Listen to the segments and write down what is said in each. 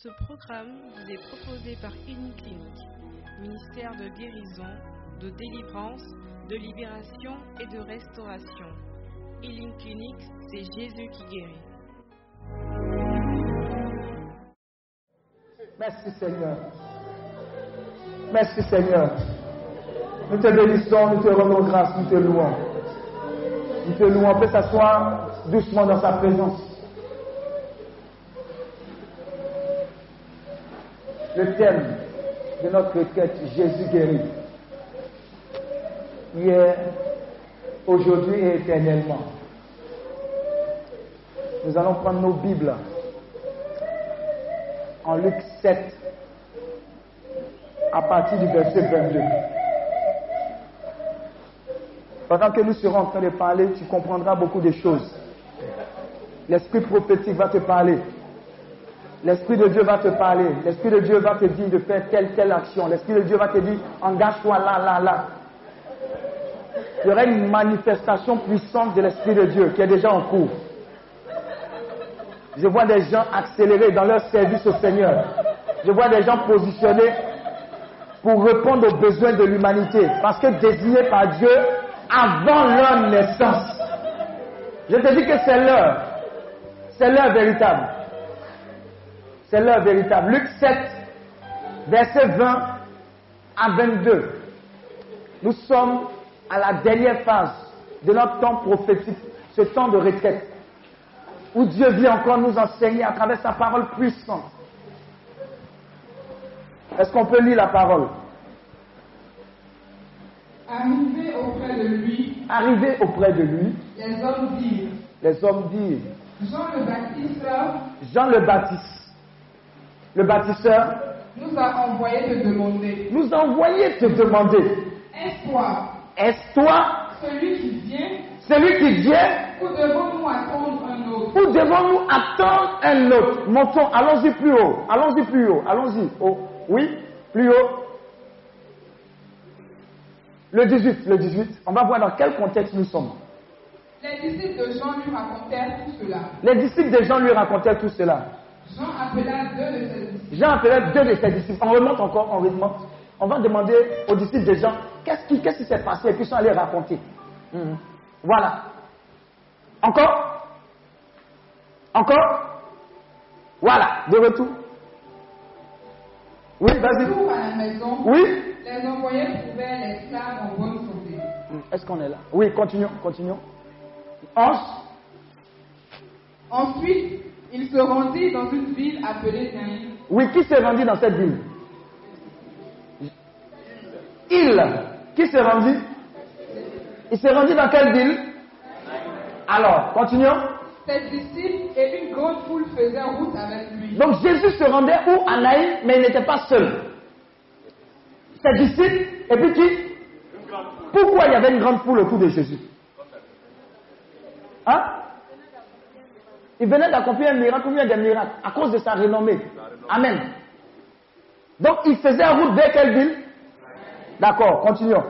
Ce programme vous est proposé par Clinique, ministère de guérison, de délivrance, de libération et de restauration. Healing Clinic, c'est Jésus qui guérit. Merci Seigneur. Merci Seigneur. Nous te bénissons, nous te rendons grâce, nous te louons. Nous te louons. On peut s'asseoir doucement dans sa présence. Le thème de notre requête, Jésus guérit. Hier, aujourd'hui et éternellement. Nous allons prendre nos Bibles en Luc 7, à partir du verset 22. Pendant que nous serons en train de parler, tu comprendras beaucoup de choses. L'esprit prophétique va te parler. L'Esprit de Dieu va te parler. L'Esprit de Dieu va te dire de faire telle, telle action. L'Esprit de Dieu va te dire, engage-toi là, là, là. Il y aura une manifestation puissante de l'Esprit de Dieu qui est déjà en cours. Je vois des gens accélérer dans leur service au Seigneur. Je vois des gens positionnés pour répondre aux besoins de l'humanité. Parce que désignés par Dieu avant leur naissance. Je te dis que c'est l'heure. C'est l'heure véritable. C'est l'heure véritable. Luc 7, verset 20 à 22. Nous sommes à la dernière phase de notre temps prophétique, ce temps de retraite, où Dieu vient encore nous enseigner à travers sa parole puissante. Est-ce qu'on peut lire la parole? Arrivé auprès de lui, Arrivé auprès de lui, les hommes dirent les hommes disent Jean le baptisteur Jean le Baptiste, le bâtisseur, nous a envoyé te demander nous a envoyé te demander Est-ce toi? Est-ce toi? Celui qui vient? Celui qui vient? Ou devons-nous attendre un autre? Ou devons-nous attendre un autre? Montons, allons-y plus haut, allons-y plus haut, allons-y. haut. Oui, plus haut. Le 18, le 18. On va voir dans quel contexte nous sommes. Les disciples de Jean lui racontèrent tout cela. Les disciples de Jean lui racontaient tout cela. Jean appela deux de ses disciples. Jean appelait deux de ses disciples. On remonte encore, on remonte. On va demander aux disciples de Jean qu'est-ce qui qu'est-ce qui s'est passé? Et puis ils sont allés raconter. Mhm. Voilà. Encore? Encore? Voilà, de retour. Oui, vas-y. Retour à la maison, Oui les envoyés trouvèrent les femmes en bonne santé. Est-ce qu'on est là? Oui, continuons, continuons. Ensuite, il se rendit dans une ville appelée Naïm. Oui, qui s'est rendu dans cette ville? Il. Qui s'est rendu? Il s'est rendu dans quelle ville? Alors, continuons. Ses disciples et une grande foule faisaient route avec lui. Donc Jésus se rendait où? À Naïm, mais il n'était pas seul. Ses disciples, et puis qui? Pourquoi il y avait une grande foule autour de Jésus? Hein? Il venait d'accomplir un miracle, combien de miracles À cause de sa renommée. Amen. Donc il faisait route vers quelle ville D'accord, continuons.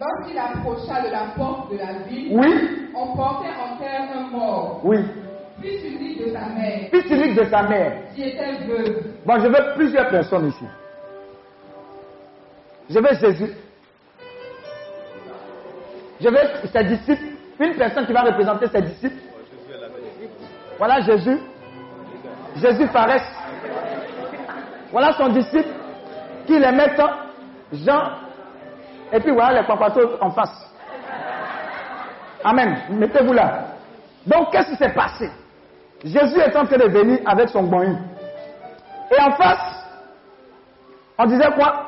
Lorsqu'il approcha de la porte de la ville, Oui, on portait en terre un mort, oui. fils unique de sa mère, Fils unique de sa mère. qui était veuve. Bon, je veux plusieurs personnes ici. Je veux Jésus. Je veux ses disciples. Une personne qui va représenter ses disciples. Voilà Jésus. Jésus paraît. Voilà son disciple qui les met Jean. Et puis voilà les papatos en face. Amen. Mettez-vous là. Donc, qu'est-ce qui s'est passé? Jésus est en train de venir avec son bon Et en face, on disait quoi?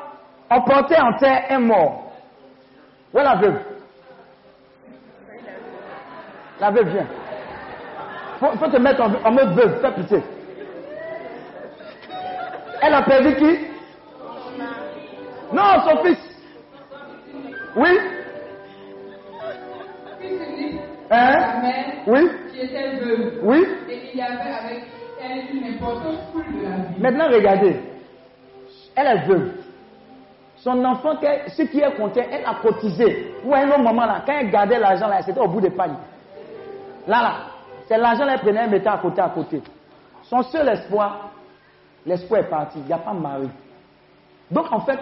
On portait en terre un mort. Où est la veuve La veuve vient. Faut, faut te mettre en, mode veuve, fais pitié. Elle a perdu qui? Non, son fils. Oui Hein? Oui. Oui. Maintenant, regardez. Elle est veuve. Son enfant, ce qui est compté, elle a cotisé. Ou à un autre moment, là, quand elle gardait l'argent, là, c'était au bout des pagnes. Là, là, c'est l'argent qu'elle prenait, elle mettait à côté, à côté. Son seul espoir, l'espoir est parti. Il n'y a pas de mari. Donc en fait,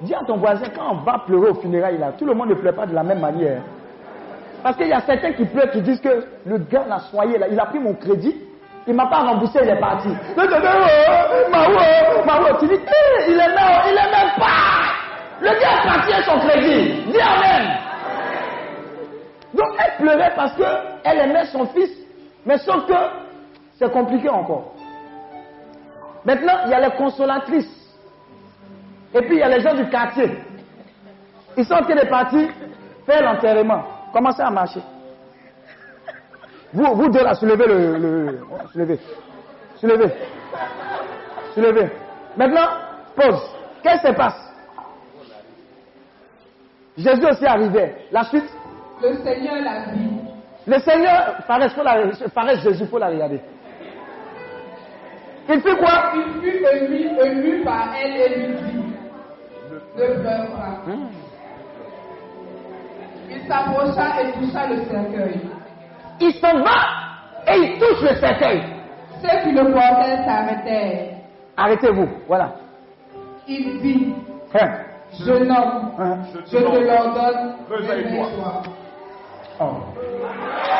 dis à ton voisin, quand on va pleurer au funérailles, là, tout le monde ne pleure pas de la même manière. Parce qu'il y a certains qui pleurent, qui disent que le gars l'a soigné, là, il a pris mon crédit, il ne m'a pas remboursé, il est parti. Tu dis, eh, il est même, il est même pas. Le gars est parti avec son crédit. Dis Amen. Donc elle pleurait parce qu'elle aimait son fils, mais sauf que c'est compliqué encore. Maintenant, il y a les consolatrices. Et puis il y a les gens du quartier. Ils sont en train de faire l'enterrement. Commencez à marcher. Vous, vous deux là, soulevez le. le soulevez. Soulevez. Soulevez. Maintenant, pause. Qu'est-ce qui se passe? Jésus aussi arrivait. La suite Le Seigneur l'a vu. Le Seigneur, Fares, faut la, Jésus, il faut la regarder. Il fait quoi? Il fut ému, ému par elle et lui dit Ne pleure pas. Hmm. Il s'approcha et toucha le cercueil. Il s'en va et il touche le cercueil. Ceux qui le portaient s'arrêtèrent. Arrêtez-vous, voilà. Il dit Hein. Jeune homme, Hein. je te l'ordonne, Réveille-toi. Oh.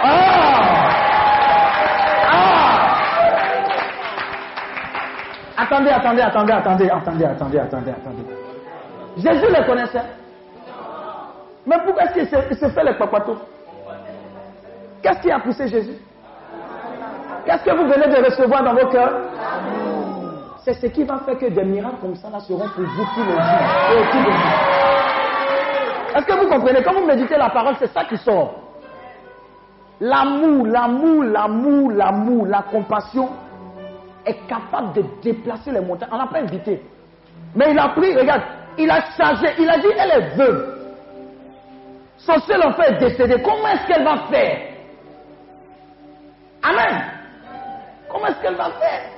Ah! Ah! Attendez, attendez, attendez, attendez, attendez, attendez, attendez, attendez. Jésus le connaissait. Mais pourquoi est-ce qu'il se, fait le papato Qu'est-ce qui a poussé Jésus? Qu'est-ce que vous venez de recevoir dans vos cœurs? C'est ce qui va faire que des miracles comme ça là seront pour vous tous les jours vous. Est-ce que vous comprenez? Quand vous méditez la parole, c'est ça qui sort. L'amour, l'amour, l'amour, l'amour, la compassion est capable de déplacer les montagnes. On n'a pas invité. Mais il a pris, regarde, il a changé, il a dit, elle est veuve. Son seul enfant est décédé. Comment est-ce qu'elle va faire? Amen. Comment est-ce qu'elle va faire?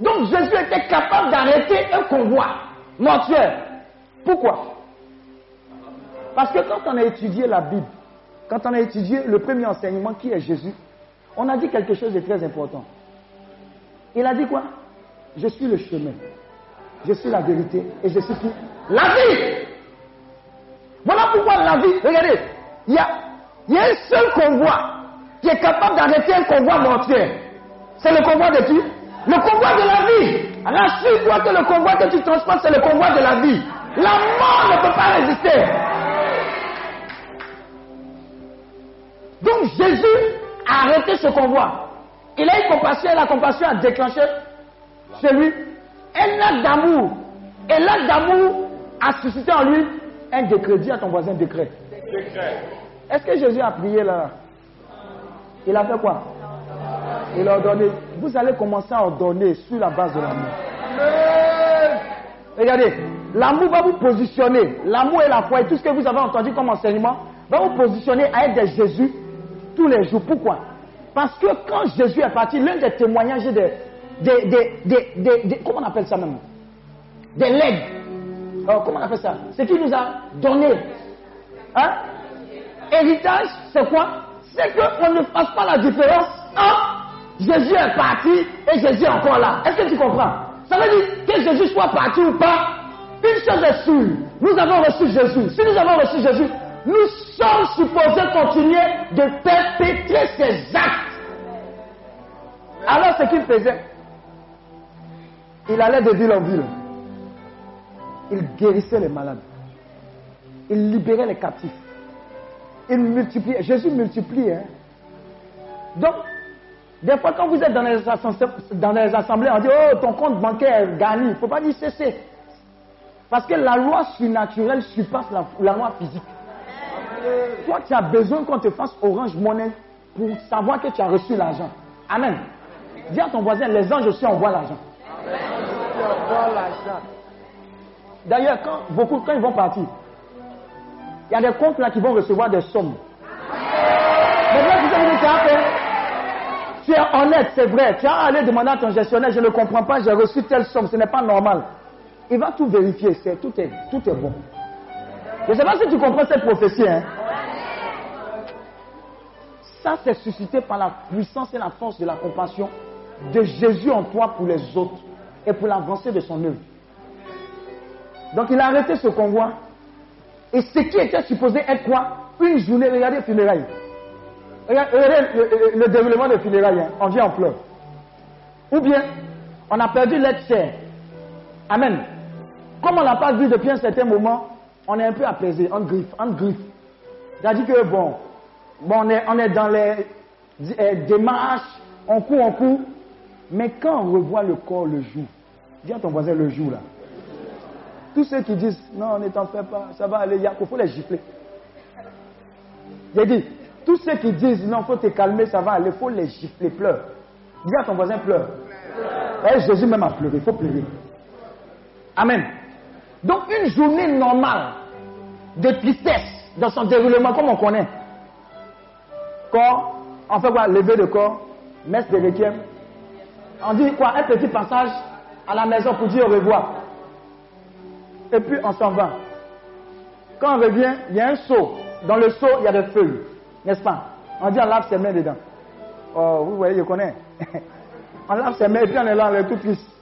Donc Jésus était capable d'arrêter un convoi mortuaire. Pourquoi? Parce que quand on a étudié la Bible, quand on a étudié le premier enseignement qui est Jésus, on a dit quelque chose de très important. Il a dit quoi? Je suis le chemin, je suis la vérité et je suis qui La vie Voilà pourquoi la vie, regardez, il y a, y a un seul convoi qui est capable d'arrêter un convoi mortuaire. C'est le convoi de qui? Le convoi de la vie. Alors suis-toi que le convoi que tu transportes, c'est le convoi de la vie. La mort ne peut pas résister. Donc Jésus a arrêté ce convoi. Il a eu compassion et la compassion a déclenché chez lui un acte d'amour. Et l'acte d'amour a suscité en lui un décret. Dis à ton voisin décret. Décret. Est-ce que Jésus a prié là? Il a fait quoi? Il a ordonné. Vous allez commencer à ordonner sur la base de l'amour. Regardez, l'amour va vous positionner. L'amour et la foi et tout ce que vous avez entendu comme enseignement va vous positionner à être des Jésus tous les jours. Pourquoi? Parce que quand Jésus est parti, l'un des témoignages des, des, des, des, comment on appelle ça même? Des legs. Oh, comment on appelle ça? Ce qu'il nous a donné. Hein? Héritage, c'est quoi? C'est qu'on ne fasse pas la différence entre Jésus est parti et Jésus est encore là. Est-ce que tu comprends? Ça veut dire que Jésus soit parti ou pas? Une chose est sûre, nous avons reçu Jésus. Si nous avons reçu Jésus, nous sommes supposés continuer de perpétrer ses actes. Alors ce qu'il faisait, il allait de ville en ville. Il guérissait les malades. Il libérait les captifs. Il multipliait. Jésus multiplie. Hein. Donc, des fois, quand vous êtes dans les, dans les assemblées, on dit Oh, ton compte bancaire est gagné. Il ne faut pas dire cesser. Parce que la loi surnaturelle surpasse la loi physique. Toi, tu as besoin qu'on te fasse orange monnaie pour savoir que tu as reçu l'argent. Amen. Dis à ton voisin Les anges aussi envoient l'argent. D'ailleurs, quand, beaucoup, quand ils vont partir, il y a des comptes là qui vont recevoir des sommes. Tu as. Tu es honnête, c'est vrai. Tu as allé demander à ton gestionnaire, je ne comprends pas, j'ai reçu telle somme, ce n'est pas normal. Il va tout vérifier, c'est, tout, est, tout est bon. Je ne sais pas si tu comprends cette prophétie. Hein. Ça, c'est suscité par la puissance et la force de la compassion de Jésus en toi pour les autres et pour l'avancée de son œuvre. Donc il a arrêté ce convoi. Et ce qui était supposé être quoi? Une journée, regardez funérailles. Regardez le, déroulement des funérailles. Hein. On vient en pleurs. Ou bien, on a perdu l'être cher. Amen. Comme on n'a pas vu depuis un certain moment, on est un peu apaisé, on griffe, on griffe. C'est-à-dire que bon, bon on, est, on est dans les euh, démarches, on court, on court. Mais quand on revoit le corps le jour, dis à ton voisin le jour là. Tous ceux qui disent non, ne t'en fais pas, ça va aller, il faut les gifler. J'ai dit, tous ceux qui disent non, il faut te calmer, ça va aller, il faut les gifler, pleure. Dis à ton voisin pleure. Et eh, Jésus même a pleuré, il faut pleurer. Amen. Donc une journée normale de tristesse dans son déroulement, comme on connaît. Corps, on fait quoi? Lever de corps, messe de requiem. On dit quoi? Un petit passage à la maison pour dire au revoir. Et puis on s'en va. Quand on revient, il y a un seau. Dans le seau, il y a des feuilles. N'est-ce pas? On dit on lave ses mains dedans. Oh, vous voyez, je connais. on lave ses mains et puis on est là, on est tout triste.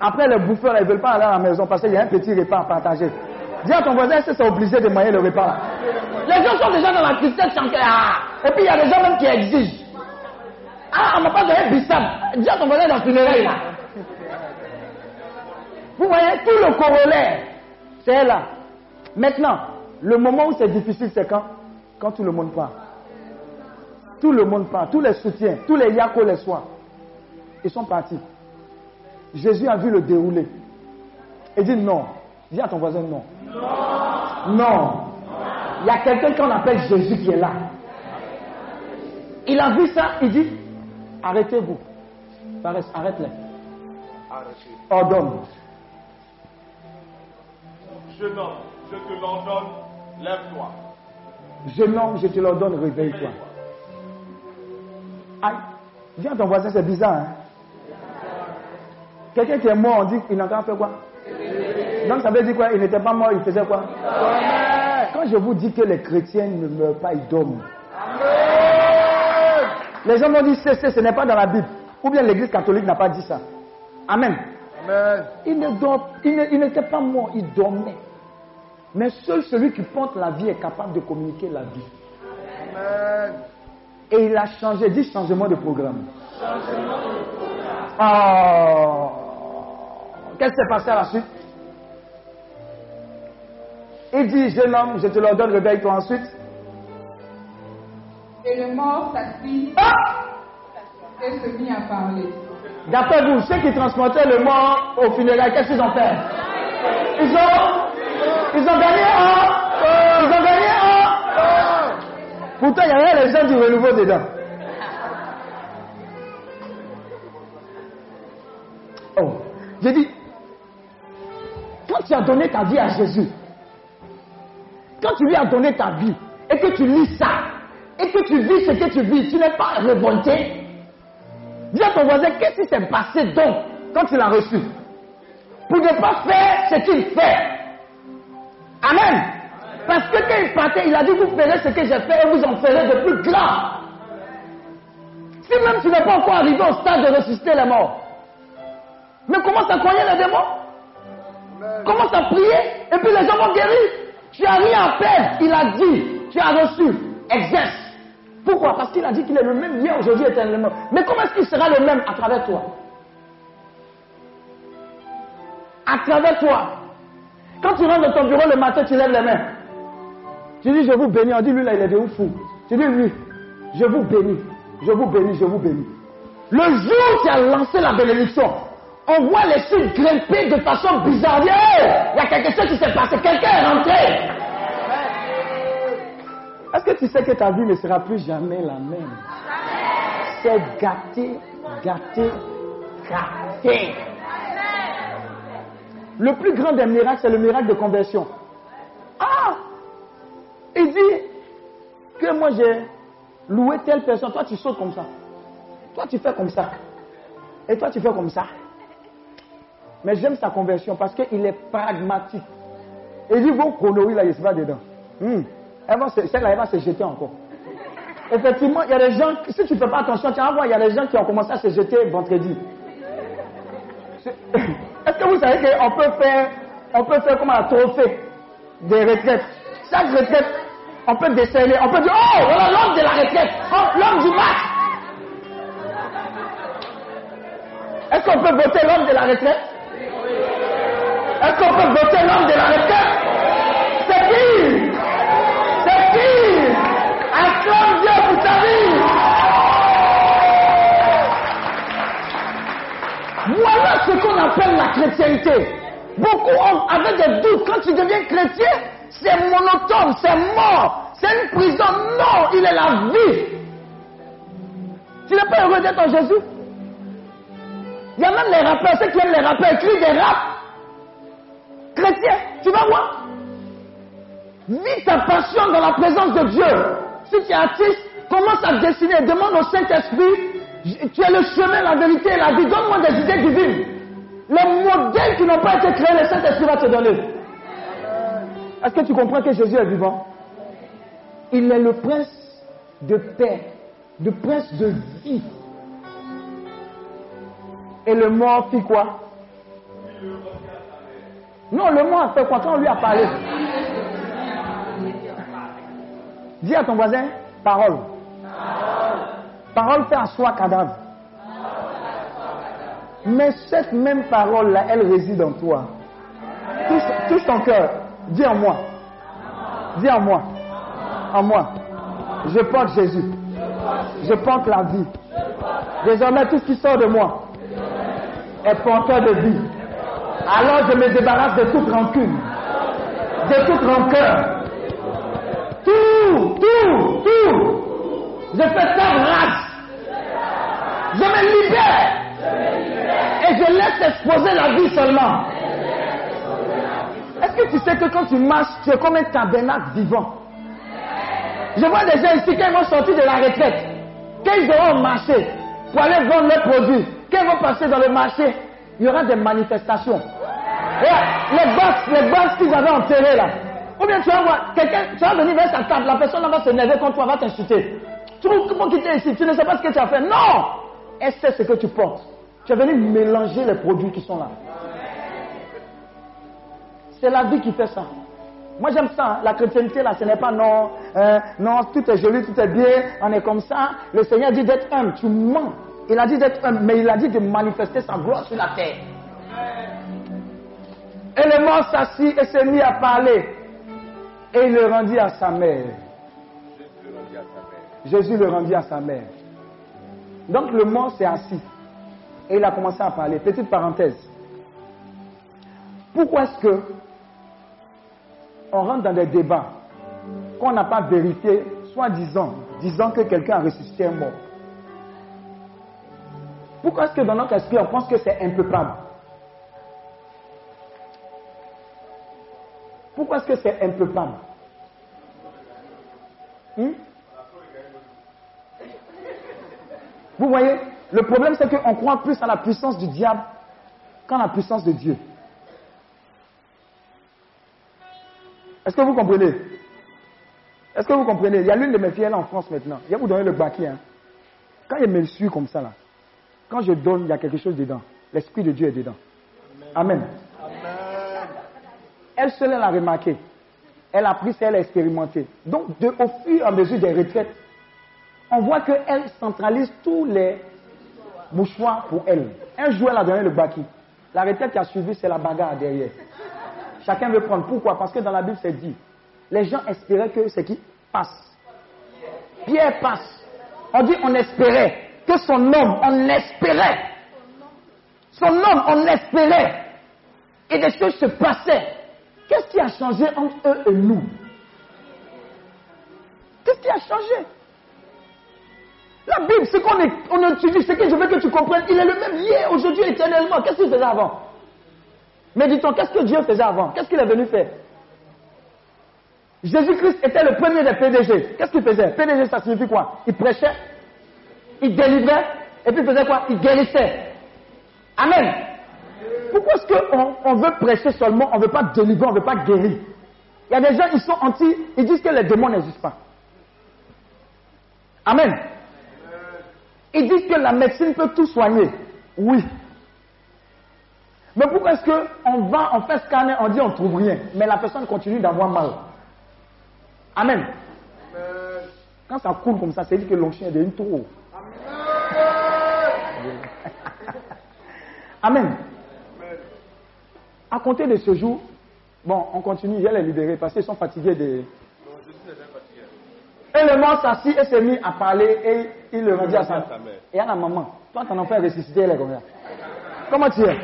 Après, les bouffeurs, ils ne veulent pas aller à la maison parce qu'il y a un petit repas à partager. Dis à ton voisin si c'est obligé de manger le repas. Les gens sont déjà dans la tristesse ah. Et puis il y a des gens même qui exigent. Ah, on m'a pas donné bissap. Dis à ton voisin dans le funérailles là. Vous voyez, tout le corollaire, c'est là. Maintenant, le moment où c'est difficile, c'est quand Quand tout le monde part. Tout le monde part, tous les soutiens, tous les yako les soins, ils sont partis. Jésus a vu le dérouler. Et dit non. Dis à ton voisin non. Non. Non. Il y a quelqu'un qu'on appelle Jésus qui est là. Il a vu ça, il dit arrêtez-vous. Arrête-les. Ordonne. Jeune homme, je te l'ordonne, lève-toi. Jeune homme, je te l'ordonne, réveille-toi. Aïe, viens ton voisin, c'est bizarre. Hein? Quelqu'un qui est mort, on dit qu'il n'a qu'à faire quoi Donc ça veut dire quoi? Il n'était pas mort, il faisait quoi? Quand je vous dis que les chrétiens ne meurent pas, ils dorment. Les gens m'ont dit, c'est, ce n'est pas dans la Bible. Ou bien l'église catholique n'a pas dit ça. Amen. Il, ne il n'était pas mort, il dormait. Mais seul celui qui porte la vie est capable de communiquer la vie. Amen. Et il a changé, dit changement de programme. Changement de programme. Oh. Qu'est-ce qui s'est passé à la suite? Il dit, jeune homme, je te l'ordonne, réveille-toi ensuite. Et le mort s'assit ah! et se mit à parler. D'après vous, ceux qui transportaient le mort au funérailles, qu'est-ce qu'ils ont fait? Ils ont, ils ont gagné un. Ils ont gagné un. Pourtant, il y avait les gens du renouveau dedans. J'ai dit, quand tu as donné ta vie à Jésus, quand tu lui as donné ta vie et que tu lis ça et que tu vis ce que tu vis, tu n'es pas révolté. Dis à ton voisin, qu'est-ce qui s'est passé donc quand tu l'as reçu? Pour ne pas faire ce qu'il fait. Amen. Parce que quand il partait, il a dit, vous ferez ce que j'ai fait et vous en ferez de plus grand. Si même tu n'es pas encore arrivé au stade de ressusciter les morts, mais commence à croire les démons. Commence à prier et puis les gens vont guérir. Tu as rien à perdre. Il a dit, tu as reçu, exerce. Pourquoi? Parce qu'il a dit qu'il est le même hier, aujourd'hui, éternellement. Mais comment est-ce qu'il sera le même à travers toi? À travers toi. Quand tu rentres dans ton bureau le matin, tu lèves les mains. Tu dis, je vous bénis. On dit, lui là, il est de fou. Tu dis, lui, je vous bénis. Je vous bénis, je vous bénis. Le jour où tu as lancé la bénédiction, on voit les signes grimper de façon bizarre. il y a quelque chose qui s'est passé. Quelqu'un est rentré. Est-ce que tu sais que ta vie ne sera plus jamais la même? C'est gâté, gâté, gâté. Le plus grand des miracles, c'est le miracle de conversion. Ah Il dit que moi j'ai loué telle personne. Toi, tu sautes comme ça. Toi, tu fais comme ça. Et toi, tu fais comme ça. Mais j'aime sa conversion parce qu'il est pragmatique. Et il dit, vos chrono, là, il se va dedans. Hmm. Celle-là, elle va se jeter encore. Effectivement, il y a des gens, si tu ne fais pas attention, tu vas voir, il y a des gens qui ont commencé à se jeter vendredi. Est-ce que vous savez qu'on peut faire, on peut faire comme un trophée des retraites Chaque retraite, on peut déceler, on peut dire, oh, voilà l'homme de la retraite, oh, l'homme du match. Est-ce qu'on peut voter l'homme de la retraite? Est-ce qu'on peut voter l'homme de la retraite C'est qui? C'est qui? Acclame Dieu pour ta vie? Voilà ce qu'on appelle la chrétienté. Beaucoup ont, des doutes, quand tu deviens chrétien, c'est monotone, c'est mort, c'est une prison. Non, il est la vie. Tu n'es pas heureux d'être en Jésus? Il y a même les rappeurs, ceux qui aiment les rappeurs, écrivent des raps. Chrétiens, tu vas voir Vis ta passion dans la présence de Dieu. Si tu es artiste, commence à dessiner, demande au Saint-Esprit, tu es le chemin, la vérité et la vie, donne-moi des idées divines. Les modèles qui n'ont pas été créés, le Saint-Esprit va te donner. Est-ce que tu comprends que Jésus est vivant? Il est le prince de paix, le prince de vie. Et le mort fit quoi? Non, le mort a fait quoi? Quand on lui a parlé Dis à ton voisin, parole. Parole fait en soi cadavre. Mais cette même parole-là, elle réside en toi. Touche, touche ton cœur. Dis en moi. Dis en moi. En moi. Je porte Jésus. Je porte la vie. Désormais, tout ce qui sort de moi est porteur de vie. Alors je me débarrasse de toute rancune, de toute rancœur. Tout, tout, tout. Je fais ta grâce. Je me libère. Et je laisse exposer la vie seulement. Est-ce que tu sais que quand tu marches, tu es comme un tabernacle vivant? Je vois des gens ici, quand ils vont sortir de la retraite, quand ils auront marché pour aller vendre leurs produits, quand vont passer dans le marché, il y aura des manifestations. Les boss, les qu'ils avaient enterrés là. Ou bien tu vas voir, quelqu'un, tu vas venir vers sa table, la personne va s'énerver contre toi, va t'insulter. Tu quitter ici, tu ne sais pas ce que tu as fait. Non Elle sait ce que tu portes? Tu es venu mélanger les produits qui sont là. C'est la vie qui fait ça. Moi j'aime ça. Hein. La chrétienté là, ce n'est pas non, euh, non, tout est joli, tout est bien, on est comme ça. Le Seigneur dit d'être humble. Tu mens. Il a dit d'être humble, mais il a dit de manifester sa gloire sur la terre. Et le mort s'assit et s'est mis à parler. Et il le rendit à sa mère. Jésus le rendit à sa mère. Donc le mort s'est assis. Et il a commencé à parler. Petite parenthèse. Pourquoi est-ce que on rentre dans des débats qu'on n'a pas vérifié, soi-disant, disant que quelqu'un a ressuscité un mort? Pourquoi est-ce que dans notre esprit, on pense que c'est impeuplable Pourquoi est-ce que c'est impeuplable hmm? Vous voyez, le problème c'est qu'on croit plus à la puissance du diable qu'à la puissance de Dieu. Est-ce que vous comprenez? Est-ce que vous comprenez? Il y a l'une de mes filles là en France maintenant. Il va vous donner le baquet. Hein. Quand elle me suit comme ça là, quand je donne, il y a quelque chose dedans. L'Esprit de Dieu est dedans. Amen. Elle seule, elle a remarqué. Elle a pris, elle a expérimenté. Donc, au fur et à mesure des retraites, on voit qu'elle centralise tous les mouchoirs pour elle. Un jour, elle a donné le baki. La retraite qui a suivi, c'est la bagarre derrière. Chacun veut prendre. Pourquoi? Parce que dans la Bible, c'est dit. Les gens espéraient que c'est qui? Passe. Pierre passe. On dit on espérait que son homme, on espérait. Son homme, on espérait. Et des choses se passaient. Qu'est-ce qui a changé entre eux et nous? Qu'est-ce qui a changé? La Bible, ce qu'on on étudie, ce que je veux que tu comprennes, il est le même hier, aujourd'hui, éternellement. Qu'est-ce qu'il faisait avant? Méditons, qu'est-ce que Dieu faisait avant? Qu'est-ce qu'il est venu faire? Jésus-Christ était le premier des PDG. Qu'est-ce qu'il faisait? PDG, ça signifie quoi? Il prêchait, il délivrait, et puis il faisait quoi? Il guérissait. Amen. Pourquoi est-ce qu'on on veut prêcher seulement, on ne veut pas délivrer, on ne veut pas guérir? Il y a des gens, ils sont anti, ils disent que les démons n'existent pas. Amen. Ils disent que la médecine peut tout soigner. Oui. Mais pourquoi est-ce qu'on va, on fait scanner, on dit on trouve rien, mais la personne continue d'avoir mal? Amen. Quand ça coule comme ça, c'est dit que l'onction est devenu trop. Amen. À compter de ce jour, bon, on continue, il y a les libérer parce qu'ils sont fatigués de. Et le mort s'assit et s'est mis à parler et il le rendit à sa Et à la maman, toi ton enfant est ressuscité, elle est combien Comment tu es?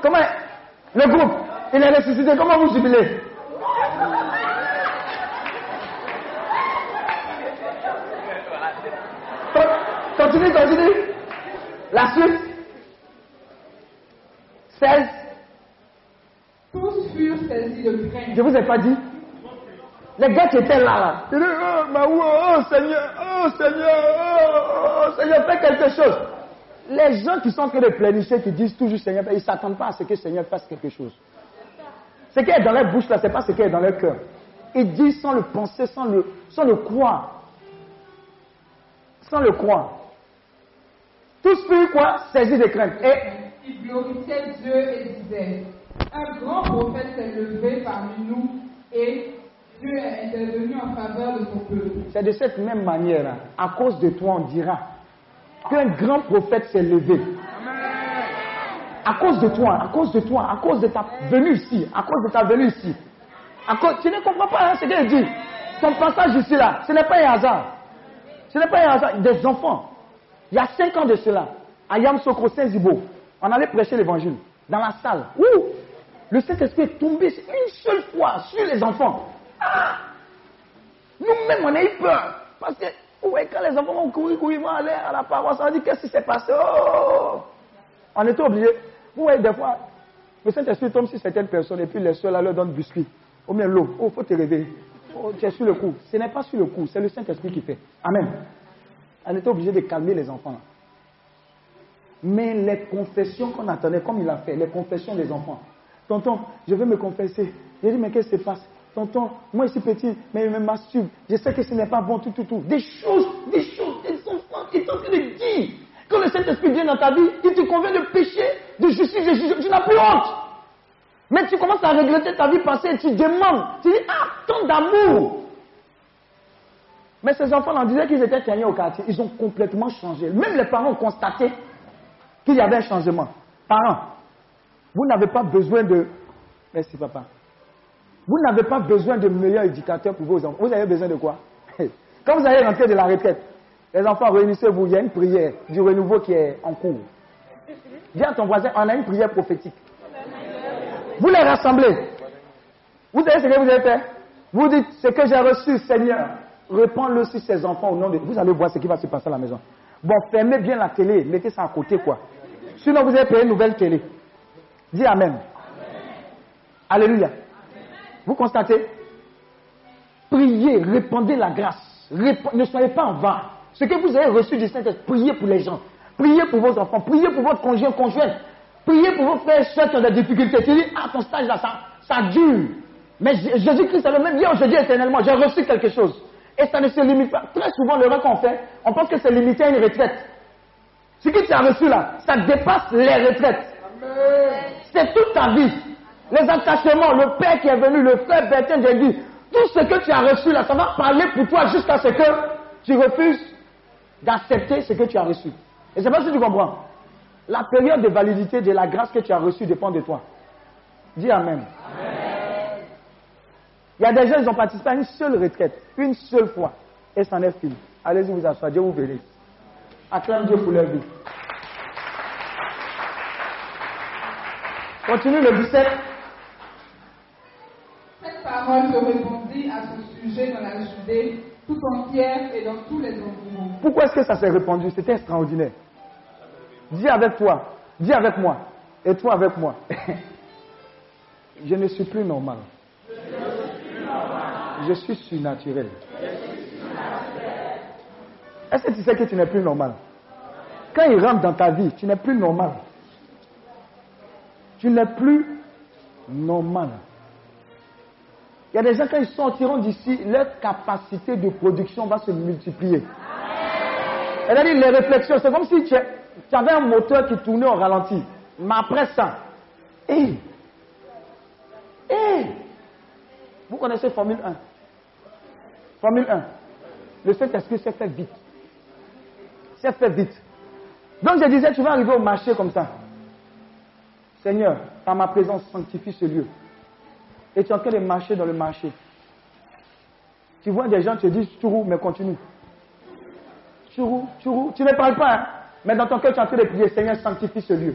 Comment Le groupe, il est ressuscité, comment vous jubilez? Continue, continue. La suite. 16. Tous furent saisis de crainte. Je vous ai pas dit Les gars qui étaient là, là. Ils disent, oh, oh, Seigneur, oh Seigneur, oh, oh, Seigneur, fais quelque chose. Les gens qui sont en train de qui disent toujours Seigneur, ils ne s'attendent pas à ce que Seigneur fasse quelque chose. Ce qui est dans leur bouche là, ce n'est pas ce qui est dans leur cœur. Ils disent sans le penser, sans le, sans le croire. Sans le croire. Tous furent quoi? Saisis de crainte. Et Ils glorifiaient Dieu et disaient Un grand prophète s'est levé parmi nous et Dieu est intervenu en faveur de son peuple. c'est de cette même manière, hein, à cause de toi, on dira qu'un grand prophète s'est levé. À cause de toi, à cause de toi, à cause de ta venue ici, à cause de ta venue ici. À cause, tu ne comprends pas hein, ce qu'il dit. Ton passage ici, là, ce n'est pas un hasard. Ce n'est pas un hasard. Des enfants. Il y a cinq ans de cela, à Yamsokro Saint-Zibo, on allait prêcher l'évangile dans la salle. Ouh Le Saint-Esprit est tombé une seule fois sur les enfants. Ah Nous-mêmes, on a eu peur. Parce que, ouais, quand les enfants vont courir, courir, vont aller à la paroisse, on dit qu'est-ce qui s'est passé? Oh On était obligé. Vous voyez, des fois, le Saint-Esprit tombe sur certaines personnes et puis les soeurs là, leur donnent biscuit. Ou bien l'eau. Oh, faut te réveiller. Oh, tu es sur le coup. Ce n'est pas sur le coup, c'est le Saint-Esprit qui fait. Amen. On était obligé de calmer les enfants. Mais les confessions qu'on attendait, comme il a fait, les confessions des enfants. Tonton, je veux me confesser. J'ai dit, mais qu'est-ce qui se passe? Tonton, moi je suis petit, mais je me masturbe. Je sais que ce n'est pas bon, tout, tout, tout. Des choses, des choses, des enfants qui sont en train de dire. Quand le Saint-Esprit vient dans ta vie, il te convient de pécher, de justice, de justice. Tu n'as plus honte. Mais tu commences à regretter ta vie passée et tu demandes. Tu dis, ah, tant d'amour. Mais ces enfants, on disait qu'ils étaient témoins au quartier. Ils ont complètement changé. Même les parents ont constaté qu'il y avait un changement. Parents, vous n'avez pas besoin de... Merci papa. Vous n'avez pas besoin de meilleurs éducateurs pour vos enfants. Vous avez besoin de quoi? Quand vous allez rentrer de la retraite, les enfants, réunissez-vous. Il y a une prière du renouveau qui est en cours. Dis à ton voisin, on a une prière prophétique. Vous les rassemblez. Vous savez ce que vous avez fait? Vous dites, ce que j'ai reçu, Seigneur, répands-le sur ces enfants au nom de... Vous allez voir ce qui va se passer à la maison. Bon, fermez bien la télé, mettez ça à côté, quoi. Sinon, vous allez payer une nouvelle télé. Dis Amen. Alléluia. Vous constatez? Priez, répandez la grâce. Ne soyez pas en vain. Ce que vous avez reçu du Saint-Esprit, priez pour les gens. Priez pour vos enfants. Priez pour votre conjoint, conjointe. Priez pour vos frères et sœurs qui ont des difficultés. Tu dis, ah, ton stage là, ça, dure. Mais Jésus-Christ est le même hier, aujourd'hui, éternellement. J'ai reçu quelque chose. Et ça ne se limite pas. Très souvent, le qu'on fait, on pense que c'est limité à une retraite. Ce que tu as reçu là, ça dépasse les retraites. C'est toute ta vie. Les attachements, le père qui est venu, le frère Bertin j'ai dit, tout ce que tu as reçu là, ça va parler pour toi jusqu'à ce que tu refuses d'accepter ce que tu as reçu. Et c'est pas si tu comprends. La période de validité de la grâce que tu as reçue dépend de toi. Dis Amen. Il y a des gens, ils ont participé à une seule retraite, une seule fois, et c'en est fini. Allez-y vous asseoir, Dieu vous bénisse. Acclame Dieu pour leur vie. Continue le 17. Cette parole se répandit à ce sujet dans la Judée tout entière et dans tous les environs. Pourquoi est-ce que ça s'est répandu? C'était extraordinaire. Dis avec toi, dis avec moi, et toi avec moi. Je ne suis plus normal. Je suis surnaturel. Est-ce que tu sais que tu n'es plus normal? Quand il rentre dans ta vie, tu n'es plus normal. Tu n'es plus normal. Il y a des gens, quand ils sortiront d'ici, leur capacité de production va se multiplier. Dit les réflexions, c'est comme si tu, avais un moteur qui tournait au ralenti. Mais après ça, hé, hé, vous connaissez Formule 1 Formule 1. Le Saint-Esprit s'est fait vite. C'est fait vite. Donc je disais, tu vas arriver au marché comme ça. Seigneur, par ma présence, sanctifie ce lieu. Et tu es en train de marcher dans le marché. Tu vois des gens te disent, tu roules, mais continue. Tu roules. Tu ne parles pas, hein. mais dans ton cœur, tu es en train de prier, Seigneur, sanctifie ce lieu.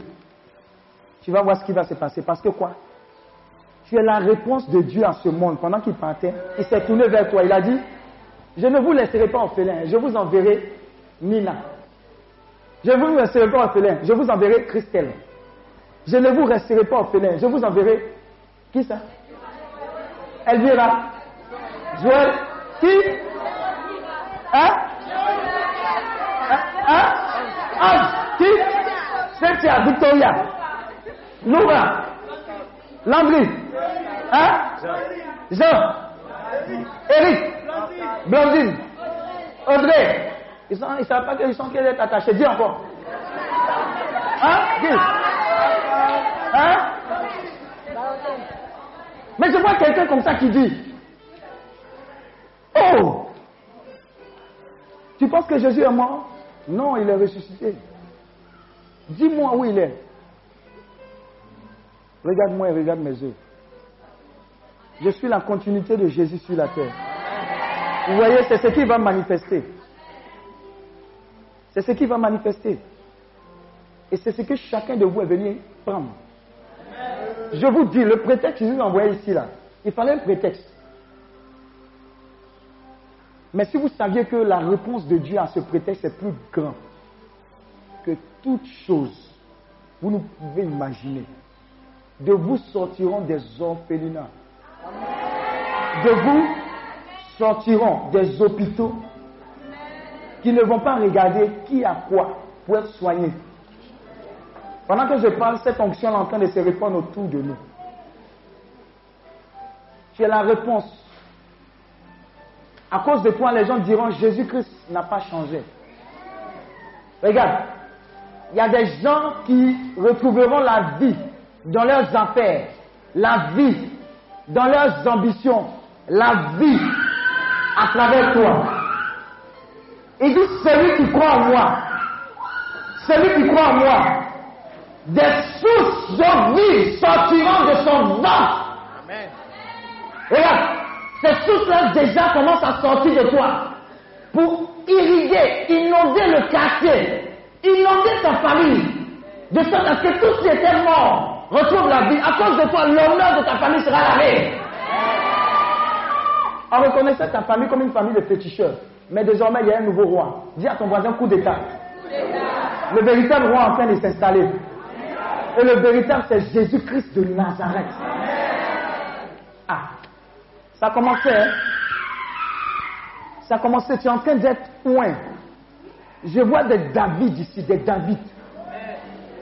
Tu vas voir ce qui va se passer. Parce que quoi? Tu es la réponse de Dieu à ce monde. Pendant qu'il partait, il s'est tourné vers toi. Il a dit, je ne vous laisserai pas orphelin, je vous enverrai Nina. Je ne vous laisserai pas orphelin, je vous enverrai Christelle. Je ne vous resterai pas orphelin, je vous enverrai. Qui ça? Elvira. Joël. Qui? Hein? Hein? Ange. Qui? Cynthia, Victoria. Laura. Landry. Hein? Jean. Eric. Blondine. Audrey. Ils ne savent pas qu'ils sont qu'elle attachés. Dis encore. Hein? Dis. Hein? Mais je vois quelqu'un comme ça qui dit Oh Tu penses que Jésus est mort? Non, il est ressuscité. Dis-moi où il est. Regarde-moi et regarde mes yeux. Je suis la continuité de Jésus sur la terre. Vous voyez, c'est ce qui va manifester. C'est ce qui va manifester. Et c'est ce que chacun de vous est venu prendre. Je vous dis, le prétexte que vous envoyé ici, là, il fallait un prétexte. Mais si vous saviez que la réponse de Dieu à ce prétexte est plus grande que toute chose, vous ne pouvez imaginer. De vous sortiront des orphelinats. De vous sortiront des hôpitaux qui ne vont pas regarder qui a quoi pour être soigné. Pendant que je parle, cette onction est en train de se répandre autour de nous. Tu es la réponse. À cause de toi, les gens diront Jésus-Christ n'a pas changé. Regarde, il y a des gens qui retrouveront la vie dans leurs affaires, la vie dans leurs ambitions, la vie à travers toi. Il dit celui qui croit en moi, celui qui croit en moi, des sources de vie sortiront de son ventre. Amen. Regarde, ces sources-là déjà commencent à sortir de toi pour irriguer, inonder le quartier, inonder ta famille, de sorte à ce que tous qui étaient morts retrouvent la vie. À cause de toi, l'honneur de ta famille sera lavé. On reconnaissait ta famille comme une famille de féticheurs. Mais désormais, il y a un nouveau roi. Dis à ton voisin coup d'État. Le véritable roi est en train de s'installer. Et le véritable, c'est Jésus-Christ de Nazareth. Ah, ça a commencé, hein? Ça a commencé, tu es en train d'être point. Je vois des David ici, des David.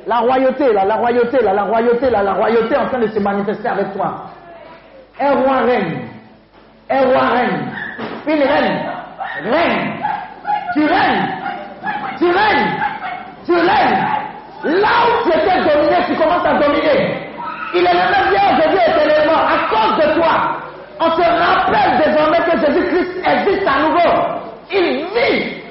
La royauté, là, la royauté, là, la royauté, là, la royauté en train de se manifester avec toi. Un roi règne. Un roi règne. Une reine. Règne. Tu règnes. Tu règnes. Tu règnes. Là où tu étais dominé, tu commences à dominer. Il est le même bien aujourd'hui éternellement. À cause de toi, on se rappelle désormais que Jésus-Christ existe à nouveau. Il vit.